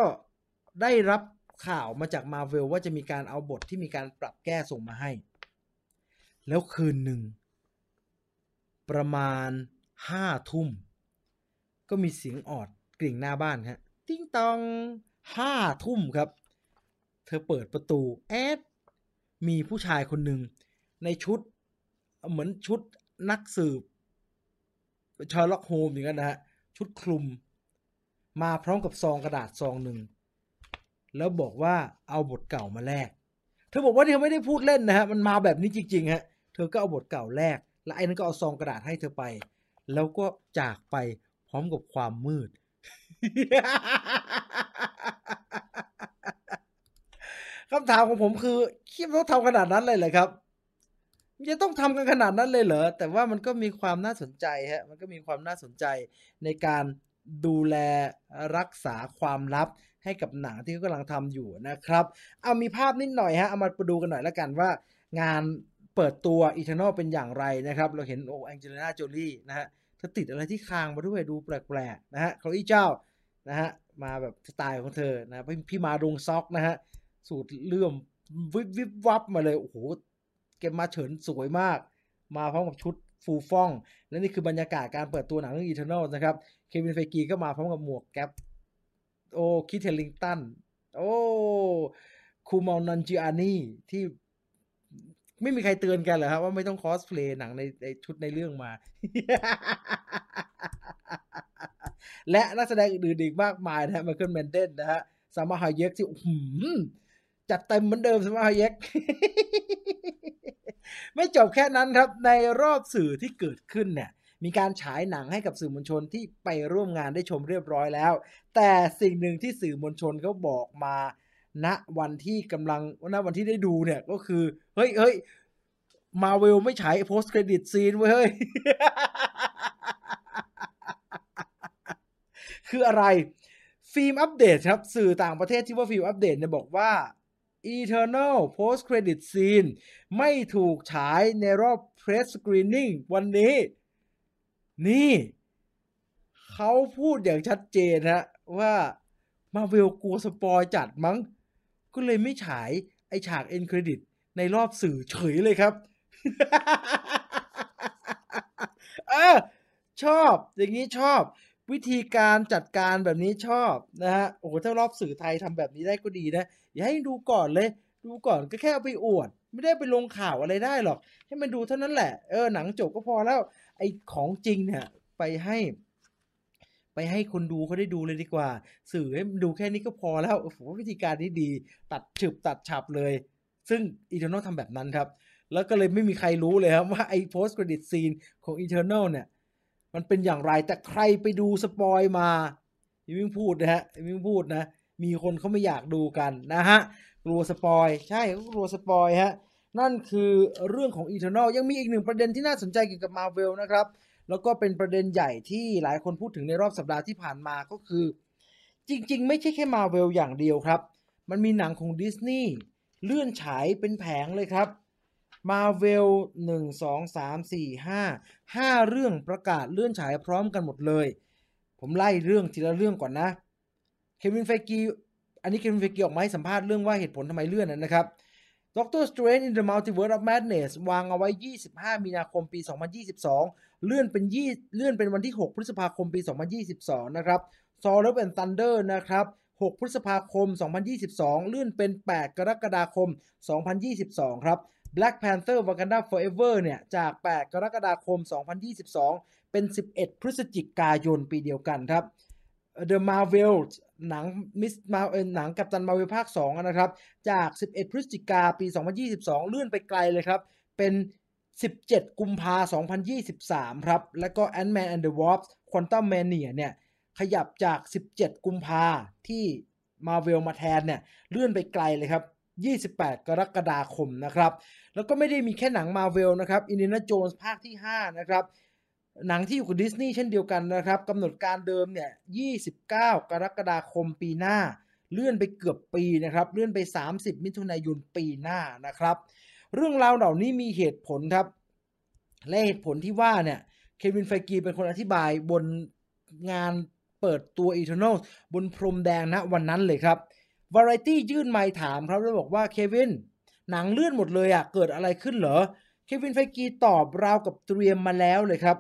ได้รับข่าวมาจาก Marvel ว่าจะมีการเอาบทที่มีการปรับแก้ส่งมาให้ แล้วคืนหนึ่ง ประมาณห้าทุ่ม ก็มีเสียงออดกริ่งหน้าบ้านฮะ ติ้งตองห้าทุ่มครับ เธอเปิดประตูแอดมีผู้ชายคนหนึ่งในชุดเหมือนชุดนักสืบเชอร์ล็อกโฮมส์อย่างนั้นนะฮะ ชุดคลุม มาพพร้อมกับซองกระดาษซองหนึ่ง แล้วบอกว่าเอาบทเก่ามาแลกเธอบอกว่าเธอไม่ได้พูดเล่นนะฮะ มันมาแบบนี้จริง ๆ ฮะ เธอก็เอาบทเก่าแลกแล้วไอ้นั้นก็เอาซองกระดาษให้เธอไป แล้วก็จากไป ร้อมกับความมืด คำถามของผมคือคิดว่าทำขนาดนั้นเลยเหรอครับจะต้องทำกันขนาดนั้นเลยเหรอ แต่ว่ามันก็มีความน่าสนใจฮะ มันก็มีความน่าสนใจในการดูแลรักษาความลับให้กับหนังที่เขากำลังทำอยู่นะครับ เอามีภาพนิดหน่อยฮะ เอามาดูกันหน่อยแล้วกันว่างานเปิดตัว Eternals เป็นอย่างไรนะครับ เราเห็นโอ้แองเจลิน่าโจลี่นะฮะ เธอติดอะไรที่คางมาด้วยดูแปลกๆนะฮะโคลอี้เจานะฮะมาแบบสไตล์ของเธอนะพี่มาดงซอกนะฮะสูทเลื่อมวิบวิบวับมาเลยโอ้โหเจมม่าชานสวยมาก มาพร้อมกับชุดฟูฟ่อง และนี่คือบรรยากาศการเปิดตัวหนังเรื่อง Eternals นะครับ เควินเฟกีก็มาพร้อมกับหมวกแก๊ปโอ้คิทแฮริงตัน โอ้คูเมลนานจิอานีที่ ไม่มีใครเตือนกันเหรอครับว่าไม่ต้องคอสเพลย์หนังในในชุดในเรื่องมา และนักแสดงอื่นๆอีกมากมายนะฮะมาเคิลแมนเดนนะฮะสามาฮาเยกที่จัดเต็มเหมือนเดิมสามาฮาเยกไม่จบแค่นั้นครับ ในรอบสื่อที่เกิดขึ้นเนี่ย มีการฉายหนังให้กับสื่อมวลชนที่ไปร่วมงานได้ชมเรียบร้อยแล้ว แต่สิ่งหนึ่งที่สื่อมวลชนเขาบอกมา ณวันที่กำลังณวันที่ได้ดูเนี่ยก็คือ เฮ้ยเฮ้ยมาเวลไม่ฉาย post credit scene เว้ยเฮ้ย คืออะไร Film Updates ครับ สื่อต่างประเทศที่ว่า Film Updates เนี่ยบอกว่า Eternal post credit scene ไม่ถูกฉายในรอบ press screening วันนี้ นี่ เขาพูดอย่างชัดเจนฮะว่ามาเวลกลัวสปอยจัดมั้ง ก็เลยไม่ฉายไอฉาก end credit ในรอบสื่อเฉยเลยครับ เออ ชอบ อย่างนี้ชอบ วิธีการจัดการแบบนี้ชอบนะฮะ โอ้โห ถ้ารอบสื่อไทยทำแบบนี้ได้ก็ดีนะ อย่าให้ดูก่อนเลย ดูก่อนก็แค่เอาไปอวด ไม่ได้ไปลงข่าวอะไรได้หรอก ให้มันดูเท่านั้นแหละ เออ หนังจบก็พอแล้ว ไอของจริงเนี่ย ไปให้ ไปให้คนดูเขาได้ดูเลยดีกว่า สื่อให้ดูแค่นี้ก็พอแล้วโอ้โหวิธีการนี้ดี ตัดฉึบตัดฉับเลย ซึ่งEternal ทำแบบนั้นครับ แล้วก็เลยไม่มีใครรู้เลยครับว่าไอ้ post credit scene ของ Eternal เนี่ย มันเป็นอย่างไรแต่ใครไปดูสปอยมายิ่งพูดนะฮะยิ่งพูดนะ มีคนเขาไม่อยากดูกันนะฮะกลัวสปอยใช่เขากลัวสปอยฮะนั่นคือเรื่องของ Eternal ยังมีอีกหนึ่งประเด็นที่น่าสนใจเกี่ยวกับ Marvel นะครับ แล้วก็เป็นประเด็นใหญ่ที่หลายคนพูดถึงในรอบสัปดาห์ที่ผ่านมาก็คือ จริง ๆ ไม่ใช่แค่มาเวลอย่างเดียวครับ มันมีหนังของดิสนีย์เลื่อนฉายเป็นแผงเลยครับมาเวลหนึ่งสองสามสี่ห้าห้าเรื่องประกาศเลื่อนฉายพร้อมกันหมดเลย ผมไล่เรื่องทีละเรื่องก่อนนะเควินไฟกีอันนี้ Kevin Feige ออกมาให้สัมภาษณ์เรื่องว่าเหตุผลทำไมเลื่อนนะครับ Doctor Strange in the Multiverse of Madness วางเอาไว้ 25 มีนาคมปี 2022 เลื่อนเป็นยี่เลื่อนเป็นวันที่ 6 พฤษภาคมปี 2022 นะครับ Thor Love and Thunder นะครับ 6 พฤษภาคม 2022 เลื่อนเป็น 8 กรกฎาคม 2022 ครับ Black Panther Wakanda Forever เนี่ย จาก 8 กรกฎาคม 2022 เป็น 11 พฤศจิกายนปีเดียวกันครับ The Marvel หนังมิสมาหนังกัปตันมาเวลภาค 2 นะครับ จาก 11 พฤศจิกาปี 2022 เลื่อนไปไกลเลยครับ เป็น 17 กุมภา2023 ครับ แล้วก็ Ant-Man and the Wasp Quantum Mania เนี่ย ขยับจาก 17 กุมภาที่ Marvel มาแทนเนี่ย เลื่อนไปไกลเลยครับ 28 กรกฎาคมนะครับ แล้วก็ไม่ได้มีแค่หนัง Marvel นะครับ Indiana Jones ภาคที่ 5 นะครับ หนังที่อยู่กับดิสนีย์เช่นเดียวกันนะครับกำหนดการเดิมเนี่ย 29 กรกฎาคมปีหน้า เลื่อนไปเกือบปีนะครับ เลื่อนไป 30 มิถุนายนปีหน้านะครับ เรื่องราวเหล่านี้มีเหตุผลครับและเหตุผลที่ว่าเนี่ยเควินไฟกีเป็นคนอธิบายบนงานเปิดตัว Eternal บนพรมแดงณวันนั้นเลยครับ Variety ยื่นไมค์ถามครับแล้วบอกว่าเควินหนังเลื่อนหมดเลยอะ่ะเกิดอะไรขึ้นเหรอ เควินไฟกีตอบราวกับเตรียมมาแล้วเลยครับ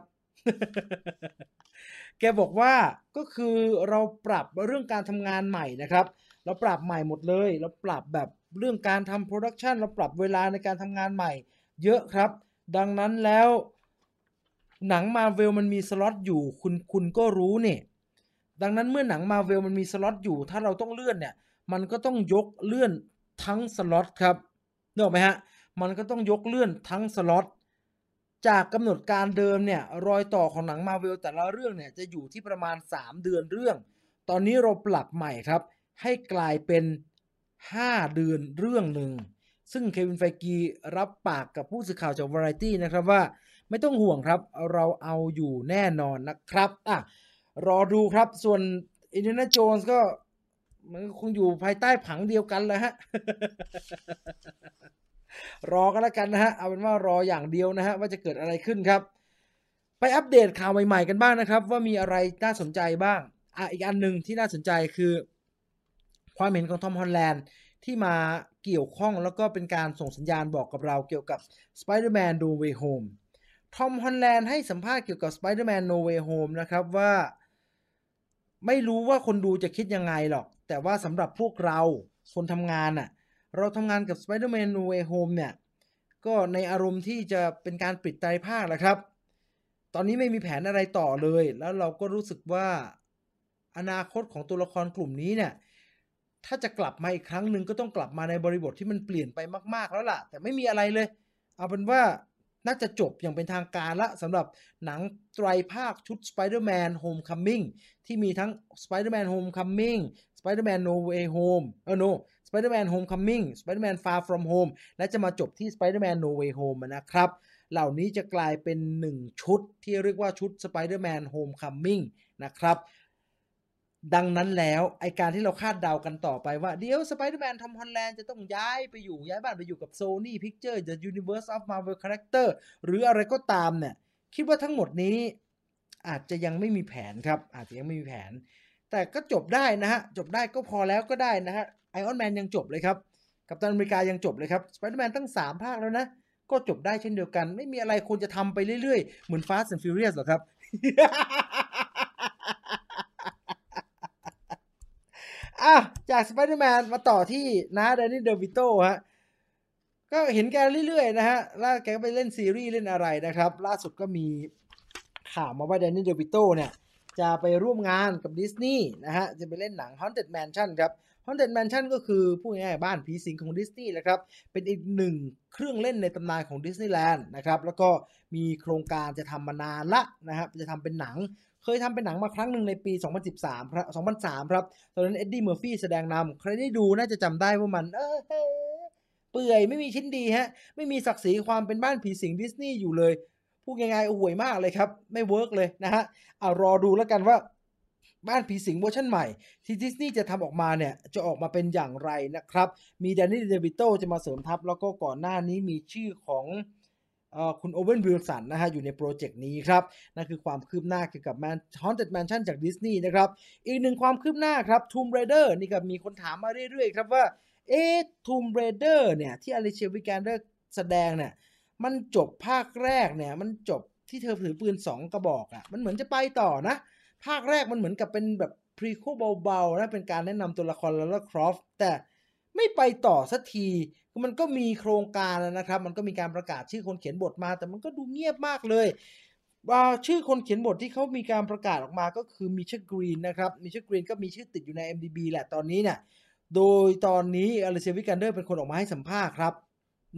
แกบอกว่าก็คือเราปรับเรื่องการทำงานใหม่นะครับ เราปรับใหม่หมดเลย เราปรับแบบ เรื่องการทำ production เราปรับเวลาในการทำงานใหม่ เยอะครับ ดังนั้นแล้วหนังมาเวลมันมีสล็อตอยู่คุณคุณก็รู้เนี่ยดังนั้นเมื่อหนังมาเวลมันมีสล็อตอยู่ ถ้าเราต้องเลื่อนเนี่ย มันก็ต้องยกเลื่อนทั้งสล็อตครับนึกออกไหมฮะ มันก็ต้องยกเลื่อนทั้งสล็อตจากกำหนดการเดิมเนี่ยรอยต่อของหนังมาเวลแต่ละเรื่องเนี่ยจะอยู่ที่ประมาณ 3 เดือนเรื่อง ตอนนี้เราปรับใหม่ครับ ให้กลายเป็น 5 เดือนเรื่องหนึ่ง ซึ่งเควินไฟกีรับปากกับผู้สื่อข่าวจาก Variety นะครับว่า ไม่ต้องห่วงครับ เราเอาอยู่แน่นอนนะครับอะรอดูครับส่วนอินเดียนาโจนส์ก็มันคงอยู่ภายใต้ผังเดียวกันเลยฮะ รอกันแล้วกันนะฮะ เอาเป็นว่ารออย่างเดียวนะฮะ ว่าจะเกิดอะไรขึ้นครับ ไปอัปเดตข่าวใหม่ๆกันบ้างนะครับ ว่ามีอะไรน่าสนใจบ้าง อะอีกอันหนึ่งที่น่าสนใจคือ ความเห็นของทอมฮอลแลนด์ที่มาเกี่ยวข้องแล้วก็เป็นการส่งสัญญาณบอกกับเราเกี่ยวกับ Spider-Man No Way Home ทอมฮอลแลนด์ให้สัมภาษณ์เกี่ยวกับ Spider-Man No Way Home นะครับว่า ไม่รู้ว่าคนดูจะคิดยังไงหรอก แต่ว่าสำหรับพวกเราคนทำงานอะ่ะ เราทำงานกับ Spider-Man No Way Home เนี่ย ก็ในอารมณ์ที่จะเป็นการปิดไตรภาคแหละครับ ตอนนี้ไม่มีแผนอะไรต่อเลย แล้วเราก็รู้สึกว่าอนาคตของตัวละครกลุ่มนี้เนี่ย ถ้าจะกลับมาอีกครั้งหนึ่งก็ต้องกลับมาในบริบทที่มันเปลี่ยนไปมากๆแล้วล่ะ แต่ไม่มีอะไรเลย เอาเป็นว่าน่าจะจบอย่างเป็นทางการละสำหรับหนังไตรภาคชุด Spider-Man Homecoming ที่มีทั้ง Spider-Man Homecoming Spider-Man No Way Home เออ no Spider-Man Homecoming Spider-Man Far From Home และจะมาจบที่ Spider-Man No Way Home นะครับ เหล่านี้จะกลายเป็น 1 ชุดที่เรียกว่าชุด Spider-Man Homecoming นะครับ ดังนั้นแล้วไอการที่เราคาดเดากันต่อไปว่า เดี๋ยว Spider-Man ทอมฮอลแลนด์จะต้องย้ายไปอยู่ย้ายบ้านไปอยู่กับ Sony Picture The Universe of Marvel Character หรืออะไรก็ตามเนี่ย คิดว่าทั้งหมดนี้อาจจะยังไม่มีแผนครับ อาจจะยังไม่มีแผน แต่ก็จบได้นะฮะ จบได้ก็พอแล้วก็ได้นะฮะไอออนแมนยังจบเลยครับ กัปตันอเมริกายังจบเลยครับสไปเดอร์แมนตั้ง 3 ภาคแล้วนะ ก็จบได้เช่นเดียวกัน ไม่มีอะไรควรจะทำไปเรื่อยๆ เหมือน Fast and Furious หรอกครับ อะจากสไปเดอร์แมนมาต่อที่นะแดนนี่เดวิโต้ฮะก็เห็นแกเรื่อยๆนะฮะแล้วแกไปเล่นซีรีส์เล่นอะไรนะครับ ล่าสุดก็มีข่าวมาว่าแดนนี่เดวิโต้เนี่ย จะไปร่วมงานกับดิสนีย์นะฮะ จะไปเล่นหนัง Haunted Mansion ครับ Haunted Mansion ก็คือพูดง่ายๆบ้านผีสิงของดิสนีย์แหละครับ เป็นอีกหนึ่งเครื่องเล่นในตำนานของดิสนีย์แลนด์นะครับ แล้วก็มีโครงการจะทำมานานละนะครับ จะทำเป็นหนัง เคยทำเป็นหนังมาครั้งหนึ่งในปี 2013ครับ2003 ครับ ตอนนั้นเอ็ดดี้เมอร์ฟี่แสดงนำใครได้ดูน่าจะจำได้ว่ามันเออเปื่อยไม่มีชิ้นดีฮะ ไม่มีศักดิ์ศรีความเป็นบ้านผีสิงดิสนีย์อยู่เลย พูดง่ายๆห่วยมากเลยครับ ไม่ work เลยนะฮะเอารอดูแล้วกันว่าบ้านผีสิงเวอร์ชันใหม่ ที่ดิสนีย์จะทำออกมาเนี่ย จะออกมาเป็นอย่างไรนะครับ มีแดนนี่เดวิโตจะมาเสริมทัพ แล้วก็ก่อนหน้านี้มีชื่อของ คุณโอเวนวิลสันนะฮะอยู่ในโปรเจกต์นี้ครับนั่นคือความคืบหน้าเกี่ยวกับ Man Haunted Mansion จากดิสนีย์นะครับอีกหนึ่งความคืบหน้าครับ Tomb Raider นี่ก็มีคนถามมาเรื่อยๆครับว่าเอ๊ะ Tomb Raider เนี่ยที่อลิเซียวิกันเดอร์แสดงเนี่ยมันจบภาคแรกเนี่ยมันจบที่เธอถือปืน 2 กระบอกอะ่ะมันเหมือนจะไปต่อนะ ภาคแรกมันเหมือนกับเป็นแบบ prequel เบาๆนะเป็นการแนะนำตัวละครลาร่าครอฟต์แต่ ไม่ไปต่อสักทีมันก็มีโครงการนะครับ มันก็มีการประกาศชื่อคนเขียนบทมา แต่มันก็ดูเงียบมากเลยชื่อคนเขียนบทที่เขามีการประกาศออกมาก็คือมิเชลกรีนนะครับมิเชลกรีนก็มีชื่อติดอยู่ใน IMDb แหละตอนนี้เนี่ยโดยตอนนี้อลิเซียวิกันเดอร์เป็นคนออกมาให้สัมภาษณ์ครับ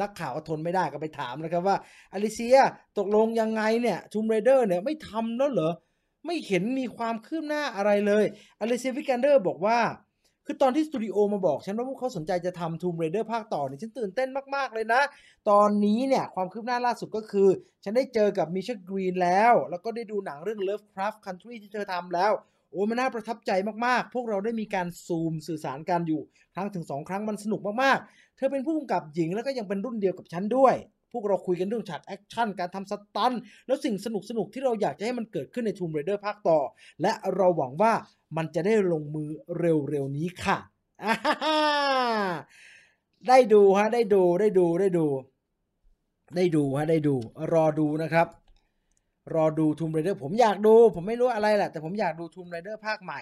นักข่าวทนไม่ได้ก็ไปถามนะครับว่าอลิเซียตกลงยังไงเนี่ย Tomb Raider เนี่ยไม่ทำแล้วเหรอไม่เห็นมีความคืบหน้าอะไรเลยอลิเซียวิกันเดอร์บอกว่า คือตอนที่สตูดิโอมาบอกฉันว่าพวกเขาสนใจจะทำ Tomb Raider ภาคต่อเนี่ยฉันตื่นเต้นมากๆเลยนะ ตอนนี้เนี่ยความคืบหน้าล่าสุดก็คือ ฉันได้เจอกับมิเชลกรีนแล้ว แล้วก็ได้ดูหนังเรื่อง Lovecraft Country ที่เธอทำแล้วโอ้มันน่าประทับใจมากๆ พวกเราได้มีการซูมสื่อสารกันอยู่ครั้งถึงสองครั้งมันสนุกมากๆ เธอเป็นผู้กำกับหญิงแล้วก็ยังเป็นรุ่นเดียวกับฉันด้วย พวกเราคุยกันเรื่องฉากแอคชั่นการทำสตันแล้วสิ่งสนุกสนุกๆที่เราอยากจะให้มันเกิดขึ้นใน Tomb Raider ภาคต่อ และเราหวังว่ามันจะได้ลงมือเร็วๆนี้ค่ะ ได้ดูฮะได้ดูได้ดูได้ดู ได้ดูฮะได้ดู รอดูนะครับ รอดู Tomb Raider ผมอยากดู ผมไม่รู้อะไรแหละ แต่ผมอยากดู Tomb Raider ภาคใหม่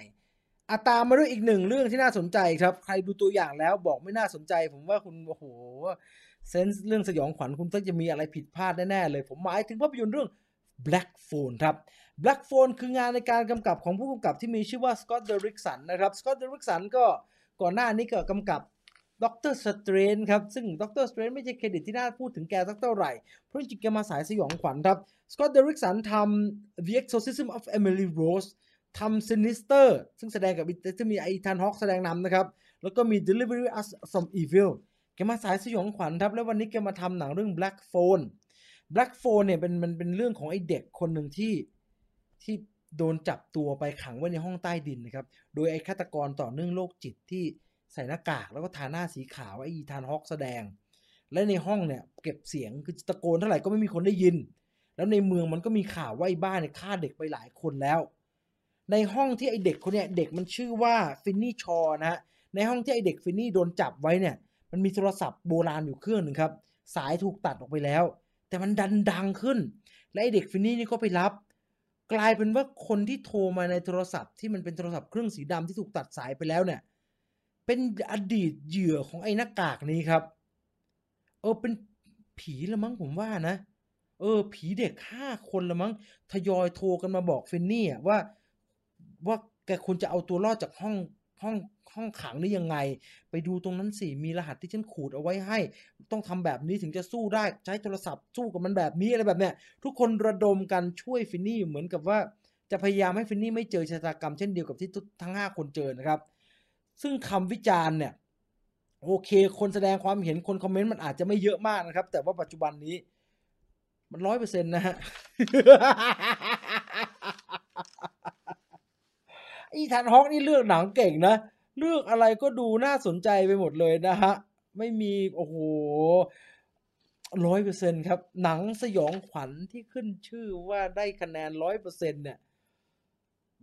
อาตามมาด้วยอีกหนึ่งเรื่องที่น่าสนใจครับ ใครดูตัวอย่างแล้วบอกไม่น่าสนใจ ผมว่าคุณโอ้โห sense เรื่องสยองขวัญคุณต้องจะมีอะไรผิดพลาดแน่ ๆ เลย ผมหมายถึงภาพยนตร์เรื่อง Black Phone ครับ Black Phone คืองานในการกำกับของผู้กำกับที่มีชื่อว่าสกอตเดริกสันนะครับสกอตเดริกสันก็ก่อนหน้านี้ก็กำกับ Doctor Strange ครับ ซึ่ง Doctor Strange ไม่ใช่เครดิตที่น่าพูดถึงแกสักเท่าไหร่ เพราะจริงๆแกมาสายสยองขวัญครับสกอตเดริกสันทำ The Exorcism of Emily Rose ทำ Sinister ซึ่งแสดงกับจะมีไอทันฮอกแสดงนำนะครับ แล้วก็มี Delivery Us from Evil แกมาสายสยองขวัญครับ แล้ววันนี้แกมาทำหนังเรื่อง Black Phone Black Phone เนี่ยเป็นมันเป็นเรื่องของไอเด็กคนหนึ่งที่ที่โดนจับตัวไปขังไว้ในห้องใต้ดินนะครับ โดยไอ้ฆาตกรต่อเนื่องโรคจิตที่ใส่หน้ากากแล้วก็ทาหน้าสีขาวไอ้อีธานฮอกแสดง และในห้องเนี่ยเก็บเสียงคือตะโกนเท่าไหร่ก็ไม่มีคนได้ยิน แล้วในเมืองมันก็มีข่าวว่าไอ้บ้านเนี่ยฆ่าเด็กไปหลายคนแล้ว ในห้องที่ไอ้เด็กคนเนี้ยเด็กมันชื่อว่าฟินนี่ชอนะฮะในห้องที่ไอ้เด็กฟินนี่โดนจับไว้เนี่ย มันมีโทรศัพท์โบราณอยู่เครื่องหนึ่งครับ สายถูกตัดออกไปแล้ว แต่มันดันดังขึ้น และไอเด็กฟินนี่นี่ก็ไปรับ กลายเป็นว่าคนที่โทรมาในโทรศัพท์ที่มันเป็นโทรศัพท์เครื่องสีดำที่ถูกตัดสายไปแล้วเนี่ย เป็นอดีตเหยื่อของไอ้หน้ากากนี้ครับ เออเป็นผีละมั้งผมว่านะ เออ ผีเด็กห้าคนละมั้งทยอยโทรกันมาบอกฟินนี่อะว่าว่าแกควรจะเอาตัวรอดจากห้อง ห้องห้องขังนี้ยังไง ไปดูตรงนั้นสิมีรหัสที่ฉันขูดเอาไว้ให้ ต้องทำแบบนี้ถึงจะสู้ได้ใช้โทรศัพท์สู้กับมันแบบนี้อะไรแบบเนี้ยทุกคนระดมกันช่วยฟินนี่เหมือนกับว่า จะพยายามให้ฟินนี่ไม่เจอชะตากรรมเช่นเดียวกับที่ทั้ง 5 คนเจอนะครับ ซึ่งคำวิจารณ์เนี่ยโอเค คนแสดงความเห็นคนคอมเมนต์มันอาจจะไม่เยอะมากนะครับ แต่ว่าปัจจุบันนี้ มันร้อยเปอร์เซ็นต์นะฮะ อีธานฮอกนี่เลือกหนังเก่งนะ เลือกอะไรก็ดูน่าสนใจไปหมดเลยนะฮะ ไม่มี โอ้โหร้อยเปอร์เซ็นครับ หนังสยองขวัญที่ขึ้นชื่อว่าได้คะแนนร้อยเปอร์เซ็นเนี่ย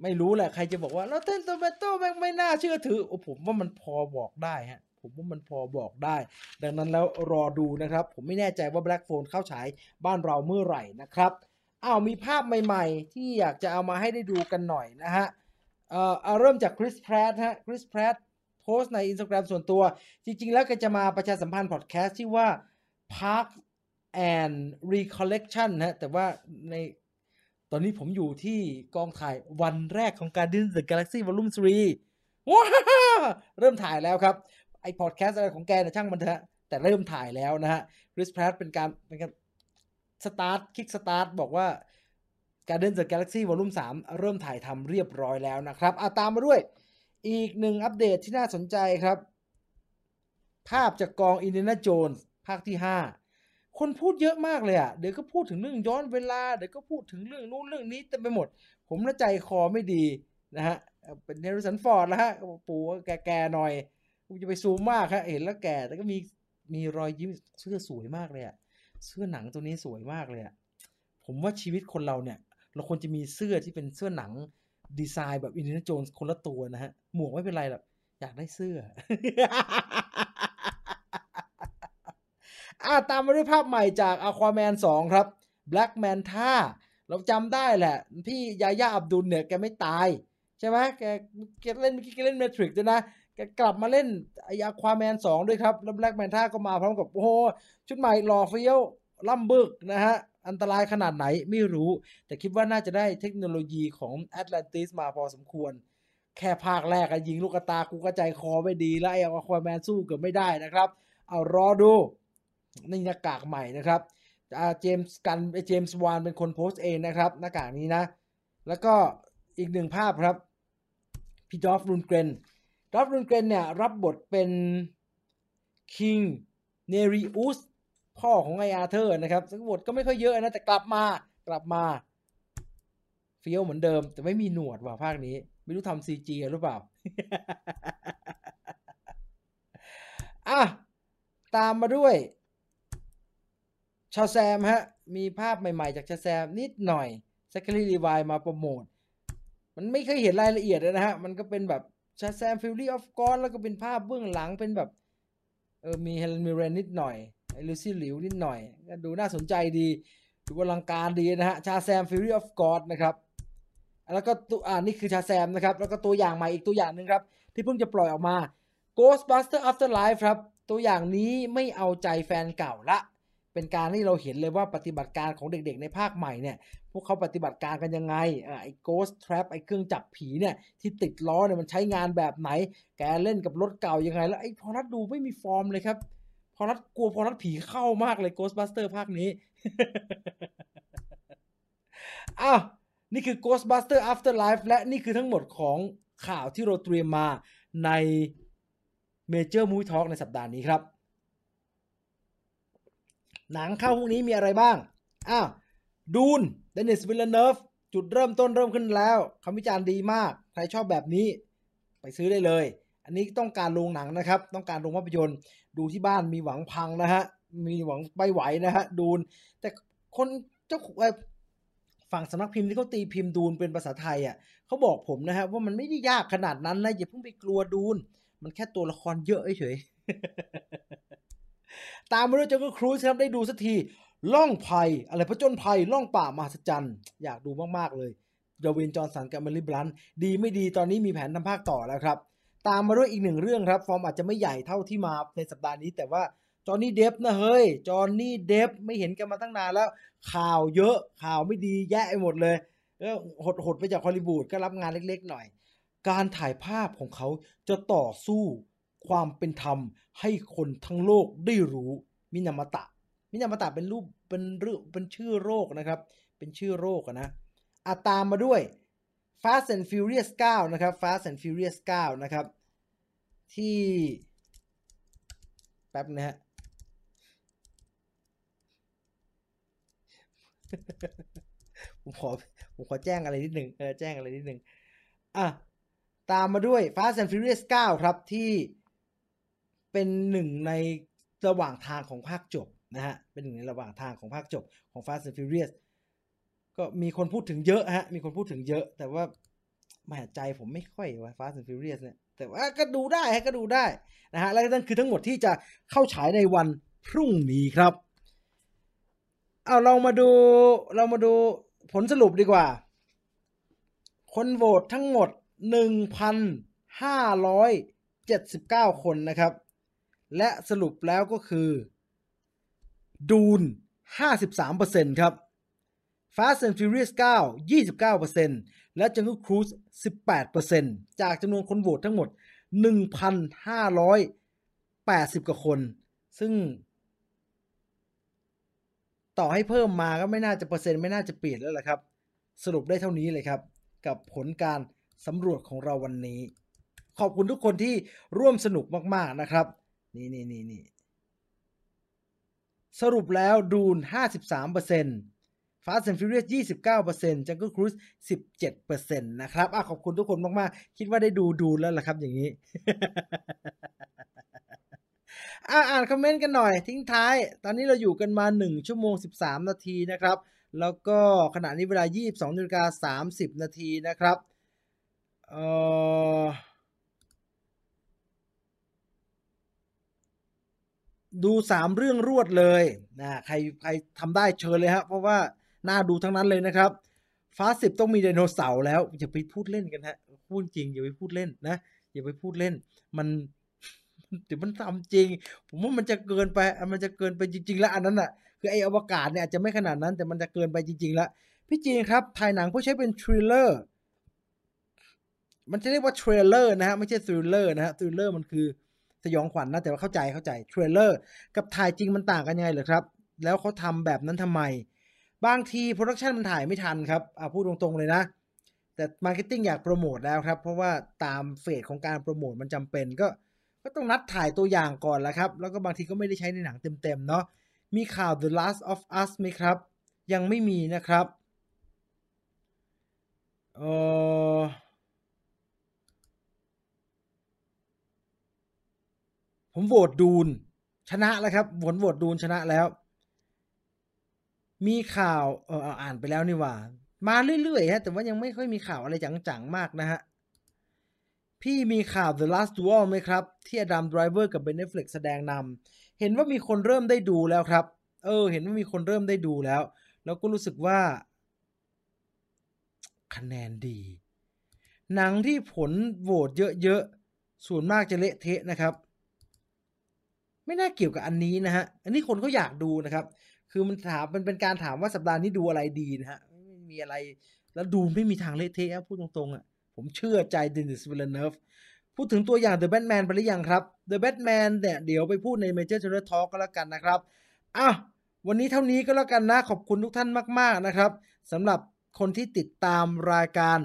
ไม่รู้แหละ ใครจะบอกว่า Rotten Tomato แม่งไม่น่าเชื่อถือ โอ้ผมว่ามันพอบอกได้ฮะ ผมว่ามันพอบอกได้ ดังนั้นแล้วรอดูนะครับ ผมไม่แน่ใจว่า Black Phone เข้าฉายบ้านเราเมื่อไหร่นะครับอ้าวมีภาพใหม่ ๆ ที่อยากจะเอามาให้ได้ดูกันหน่อยนะฮะ เอ่อเอาเริ่มจากคริสแพรตฮะคริสแพรตโพสต์ใน Instagram ส่วนตัว จริง ๆ แล้วก็จะมาประชาสัมพันธ์พอดแคสต์ที่ว่า Park and Recollection นะฮะแต่ว่าในตอนนี้ผมอยู่ที่กองถ่ายวันแรกของ Guardians of the Galaxy Volume 3ว้าวเริ่มถ่ายแล้วครับ ไอพอดแคสต์อะไรของแกนะช่างมันเถอะแต่เริ่มถ่ายแล้วนะฮะคริสแพรตเป็นการเป็นการ start kickstart บอกว่า Guardians of the Galaxy Volume 3 เริ่มถ่ายทำเรียบร้อยแล้วนะครับอาตามมาด้วยอีกหนึ่งอัปเดตที่น่าสนใจครับ ภาพจากกองอินเด n าโจนส์ภาคที่ 5 คนพูดเยอะมากเลยอะ เดี๋ยวก็พูดถึงเรื่องย้อนเวลา เดี๋ยวก็พูดถึงเรื่องนู้นเรื่องนี้เต็มไปหมด ผมละใจคอไม่ดีนะฮะ เป็นเฮริสันฟอร์ดแล้วฮะ ปู่แก่ๆหน่อยกูจะไปซูมมากฮะ เห็นแล้วแก่ แต่ก็มีมีรอยยิ้มเสื้อสวยมากเลยอะ เสื้อหนังตัวนี้สวยมากเลยอะผมว่าชีวิตคนเราเนี่ย เราควรจะมีเสื้อที่เป็นเสื้อหนังดีไซน์แบบอินเดียโจนส์คนละตัวนะฮะ หมวกไม่เป็นไรหรอกอยากได้เสื้อ อ่าตามมาด้วยภาพใหม่จาก Aquaman 2ครับ Black Manta เราจำได้แหละ พี่ยาย่าอับดุลเนี่ย แกไม่ตาย ใช่ไหมแกแกเล่นเมื่อกี้แกเล่น Matrix ด้วยนะ แกกลับมาเล่นไอ้ Aquaman 2ด้วยครับ แล้ว Black Manta ก็มาพร้อมกับ โอ้โห ชุดใหม่หล่อเฟี้ยวล่ำบึกนะฮะ อันตรายขนาดไหนไม่รู้ แต่คิดว่าน่าจะได้เทคโนโลยีของ Atlantis มาพอสมควร แค่ภาคแรกยิงลูกตากูก็ใจคอไม่ดีแล้วไอ้อควาแมนสู้เกือบไม่ได้นะครับ เอารอดูนี่หน้ากากใหม่นะครับเจมส์กันน์ เจมส์วานเป็นคนโพสต์เองนะครับ หน้ากากนี้นะ แล้วก็อีกหนึ่งภาพครับพี่ดอล์ฟ ลันด์เกรนดอล์ฟ ลันด์เกรนเนี่ยรับบทเป็น King Nereus พ่อของไออาเธอร์นะครับ ซึ่งบทก็ไม่ค่อยเยอะนะแต่กลับมากลับมาเฟี้ยวเหมือนเดิม แต่ไม่มีหนวดว่ะภาคนี้ ไม่รู้ทำ CG หรือเปล่าอะตามมาด้วย Shazam ฮะ มีภาพใหม่ๆ จาก Shazam นิดหน่อยแซคคารี ลีวายมาโปรโมท มันไม่เคยเห็นรายละเอียดนะฮะ มันก็เป็นแบบ Shazam Fury of Gods แล้วก็เป็นภาพเบื้องหลังเป็นแบบ เออมีเฮเลนมิเรนนิดหน่อย ไอลูซี่หลิวนิดหน่อย ก็ดูน่าสนใจดี ดูอลังการดีนะฮะ Shazam Fury of Gods นะครับแล้วก็ตัวอ่านี่คือ Shazam นะครับ แล้วก็ตัวอย่างใหม่อีกตัวอย่างหนึ่งครับ ที่เพิ่งจะปล่อยออกมา Ghostbuster Afterlife ครับ ตัวอย่างนี้ไม่เอาใจแฟนเก่าละ เป็นการที่เราเห็นเลยว่าปฏิบัติการของเด็กๆ ในภาคใหม่เนี่ย พวกเขาปฏิบัติการกันยังไงอ่าไอ้ Ghost Trap ไอ้เครื่องจับผีเนี่ยที่ติดล้อเนี่ยมันใช้งานแบบไหน แกเล่นกับรถเก่ายังไง แล้วไอ้พอรัดดูไม่มีฟอร์มเลยครับ พอรัดกลัวพอรัดผีเข้ามากเลย Ghostbuster ภาคนี้อ้าวนี่คือ Ghostbuster Afterlife และนี่คือทั้งหมดของข่าวที่เราเตรียมมาใน Major Movie Talk ในสัปดาห์นี้ครับ หนังเข้าพวกนี้มีอะไรบ้าง อ้าวดูนเดนิสวิลเลนเนฟจุดเริ่มต้นเริ่มขึ้นแล้วคำวิจารณ์ดีมาก ใครชอบแบบนี้ไปซื้อได้เลย อันนี้ต้องการโรงหนังนะครับ ต้องการโรงภาพยนตร์ ดูที่บ้านมีหวังพังนะฮะ มีหวังไม่ไหวนะฮะ ดูน แต่คนเจ้าฝั่งสำนักพิมพ์ที่เขาตีพิมพ์ดูนเป็นภาษาไทยอะเขาบอกผมนะฮะว่ามันไม่ได้ยากขนาดนั้นนะอย่าเพิ่งไปกลัวดูน มันแค่ตัวละครเยอะเฉยตามมาด้วยจังก็ครูซครับได้ดูสักทีล่องภัย อะไรพระจนภัยล่องป่ามหัศจรรย์ อยากดูมาก ๆ เลยเดวินจอห์สันกับเมลิบลัน ดีไม่ดีตอนนี้มีแผนทำภาคต่อแล้วครับ ตามมาด้วยอีกหนึ่งเรื่องครับ ฟอร์มอาจจะไม่ใหญ่เท่าที่มาในสัปดาห์นี้ แต่ว่าจอห์นนี่เดฟนะเฮ้ย จอห์นนี่เดฟไม่เห็นกันมาตั้งนานแล้ว ข่าวเยอะข่าวไม่ดีแย่ไปหมดเลยก็หดหดไปจากฮอลลีวูดก็รับงานเล็กๆหน่อย การถ่ายภาพของเขาจะต่อสู้ความเป็นธรรมให้คนทั้งโลกได้รู้มินามตะ มินามตะเป็นรูปเป็นเรื่องเป็นชื่อโรคนะครับ เป็นชื่อโรคนะอาตามมาด้วย Fast and Furious 9 นะครับ Fast and Furious 9 นะครับ ที่ แป๊บนะฮะผมขอผมขอแจ้งอะไรนิดหนึ่งเออแจ้งอะไรนิดหนึ่งอะ ตามมาด้วย Fast and Furious 9 ครับที่เป็นหนึ่งในระหว่างทางของภาคจบนะฮะ เป็นหนึ่งในระหว่างทางของภาคจบของ Fast and Furious ก็มีคนพูดถึงเยอะฮะ มีคนพูดถึงเยอะ แต่ว่า แหมใจผมไม่ค่อยว่า Fast and Furious เนี่ยแต่ว่าก็ดูได้ฮะก็ดูได้นะฮะและนั่นคือทั้งหมดที่จะเข้าฉายในวันพรุ่งนี้ครับเอาเรามาดูเรามาดูผลสรุปดีกว่า คนโหวตทั้งหมด 1,579 คนนะครับ และสรุปแล้วก็คือ ดูน 53%ครับ Fast and Furious 9 29% และ Jungle Cruise 18%จากจำนวนคนโหวตทั้งหมด 1,580 กว่าคน ซึ่ง ต่อให้เพิ่มมาก็ไม่น่าจะเปอร์เซ็นต์ไม่น่าจะเปลี่ยนแล้วแหละครับ สรุปได้เท่านี้เลยครับ กับผลการสำรวจของเราวันนี้ ขอบคุณทุกคนที่ร่วมสนุกมาก ๆ นะครับ นี่นี่นี่นี่สรุปแล้วดูน 53% Fast and Furious 29% Jungle Cruise 17%นะครับอะขอบคุณทุกคนมาก ๆ คิดว่าได้ดูดูแล้วล่ะครับอย่างนี้อาอ่านคอมเมนต์กันหน่อย ทิ้งท้าย ตอนนี้เราอยู่กันมา 1 ชั่วโมง 13 นาทีนะครับ แล้วก็ขณะนี้เวลา 22นาฬิกา30 นาทีนะครับ เอ่อดู3เรื่องรวดเลยนะใครใครทำได้เชิญเลยครับเพราะว่า น่าดูทั้งนั้นเลยนะครับฟาสิบต้องมีไดโนเสาร์แล้ว อย่าไปพูดเล่นกันฮะพูดจริงอย่าไปพูดเล่นนะอย่าไปพูดเล่น มันเดี๋ยวมันทำจริง ผมว่ามันจะเกินไป มันจะเกินไปจริง ๆ แล้วอันนั้นอะ คือไออวกาศเนี่ยอาจจะไม่ขนาดนั้นแต่มันจะเกินไปจริง ๆ แล้ว พี่จีนครับถ่ายหนังเพื่อใช้เป็น thriller มันจะเรียกว่า trailer นะฮะไม่ใช่ thriller นะฮะ thriller มันคือสยองขวัญนะแต่ว่าเข้าใจเข้าใจ trailer กับถ่ายจริงมันต่างกันยังไงเหรอครับ แล้วเขาทำแบบนั้นทำไม บางที production มันถ่ายไม่ทันครับเอาพูดตรงๆเลยนะ แต่ marketing อยากโปรโมทแล้วครับ เพราะว่าตาม phase ของการโปรโมทมันจำเป็นก็ก็ต้องนัดถ่ายตัวอย่างก่อนแล้วครับ แล้วก็บางทีก็ไม่ได้ใช้ในหนังเต็มๆเนาะมีข่าว The Last of Us ไหมครับ ยังไม่มีนะครับเออผมโหวตดูนชนะแล้วครับผลโหวตดูนชนะแล้ว มีข่าวเอออ่านไปแล้วนี่ว่า มาเรื่อยๆฮะแต่ว่ายังไม่ค่อยมีข่าวอะไรจังๆมากนะฮะ พี่มีข่าว The Last Duel ไหมครับ ที่อดัมไดรเวอร์กับเบน แอฟเฟล็กแสดงนำเห็นว่ามีคนเริ่มได้ดูแล้วครับ เออ เห็นว่ามีคนเริ่มได้ดูแล้ว แล้วก็รู้สึกว่า คะแนนดี หนังที่ผลโหวตเยอะๆส่วนมากจะเละเทะนะครับ ไม่น่าเกี่ยวกับอันนี้นะฮะ อันนี้คนเขาอยากดูนะครับ คือมันถามมันเป็นการถามว่าสัปดาห์นี้ดูอะไรดีนะฮะไม่มีอะไร แล้วดูไม่มีทางเละเทะพูดตรงๆอะผมเชื่อใจเดนิสวิลเนฟพูดถึงตัวอย่าง The Batman ไปหรือยังครับ The Batman เนี่ยเดี๋ยวไปพูดใน Major Trailer Talk ก็แล้วกันนะครับอะวันนี้เท่านี้ก็แล้วกันนะ ขอบคุณทุกท่านมาก ๆ นะครับสำหรับคนที่ติดตามรายการ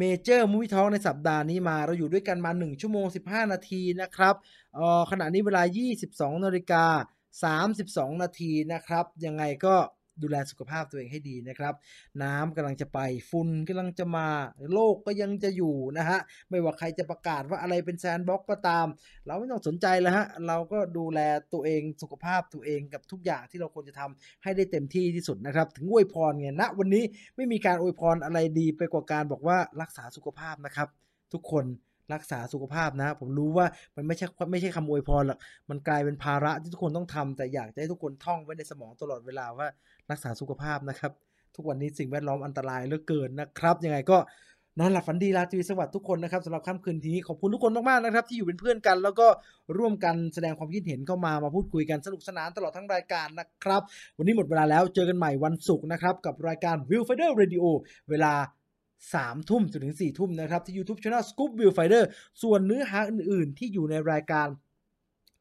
Major Movie Talk ในสัปดาห์นี้มาเราอยู่ด้วยกันมา 1 ชั่วโมง 15 นาทีนะครับเออขณะนี้เวลา 22 นาฬิกา 32 นาทีนะครับ ยังไงก็ดูแลสุขภาพตัวเองให้ดีนะครับ น้ำกำลังจะไปฝุ่นกำลังจะมาโลกก็ยังจะอยู่นะฮะ ไม่ว่าใครจะประกาศว่าอะไรเป็นแซนบ็อกก็ตาม เราไม่ต้องสนใจแล้วฮะ เราก็ดูแลตัวเองสุขภาพตัวเองกับทุกอย่างที่เราควรจะทำให้ได้เต็มที่ที่สุดนะครับ ถึงอวยพรไงณวันนี้ไม่มีการอวยพรอะไรดีไปกว่าการบอกว่ารักษาสุขภาพนะครับ ทุกคน รักษาสุขภาพนะ ผมรู้ว่ามันไม่ใช่ไม่ใช่คำอวยพรหรอกมันกลายเป็นภาระที่ทุกคนต้องทำแต่อยากจะให้ทุกคนท่องไว้ในสมองตลอดเวลาว่ารักษาสุขภาพนะครับ ทุกวันนี้สิ่งแวดล้อมอันตรายเหลือเกินนะครับ ยังไงก็นอนหลับฝันดีราตรีสวัสดิ์ทุกคนนะครับสำหรับค่ำคืนนี้ขอบคุณทุกคนมากๆนะครับ ที่อยู่เป็นเพื่อนกัน แล้วก็ร่วมกันแสดงความคิดเห็นเข้ามามาพูดคุยกันสนุกสนานตลอดทั้งรายการนะครับ วันนี้หมดเวลาแล้วเจอกันใหม่วันศุกร์นะครับ กับรายการ View Finder Radio เวลา สามทุ่มจนถึงสี่ทุ่มนะครับ ที่ YouTube Channel Scoop View Finder ส่วนเนื้อหาอื่น ๆ ที่อยู่ในรายการ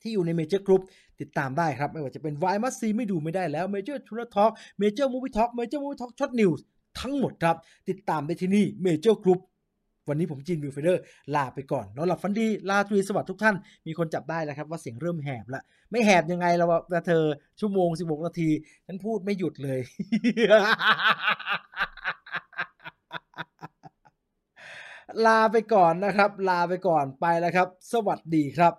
ที่อยู่ใน Major Group ติดตามได้ครับ ไม่ว่าจะเป็น Why Must See ไม่ดูไม่ได้แล้ว Major t r u r Talk Major Movie Talk Major Movie Talk Short News ทั้งหมดครับ ติดตามได้ที่นี่ Major Group วันนี้ผมจินวิวไฟเดอร์ลาไปก่อนนอนหลับฝันดีลาตรีสวัสดิ์ทุกท่าน มีคนจับได้แล้วครับว่าเสียงเริ่มแหบแล้วไม่แหบยังไงเราเธอชั่วโมง16นาทีฉันพูดไม่หยุดเลย ลาไปก่อนนะครับ ลาไปก่อนไปแล้วครับ สวัสดีครับ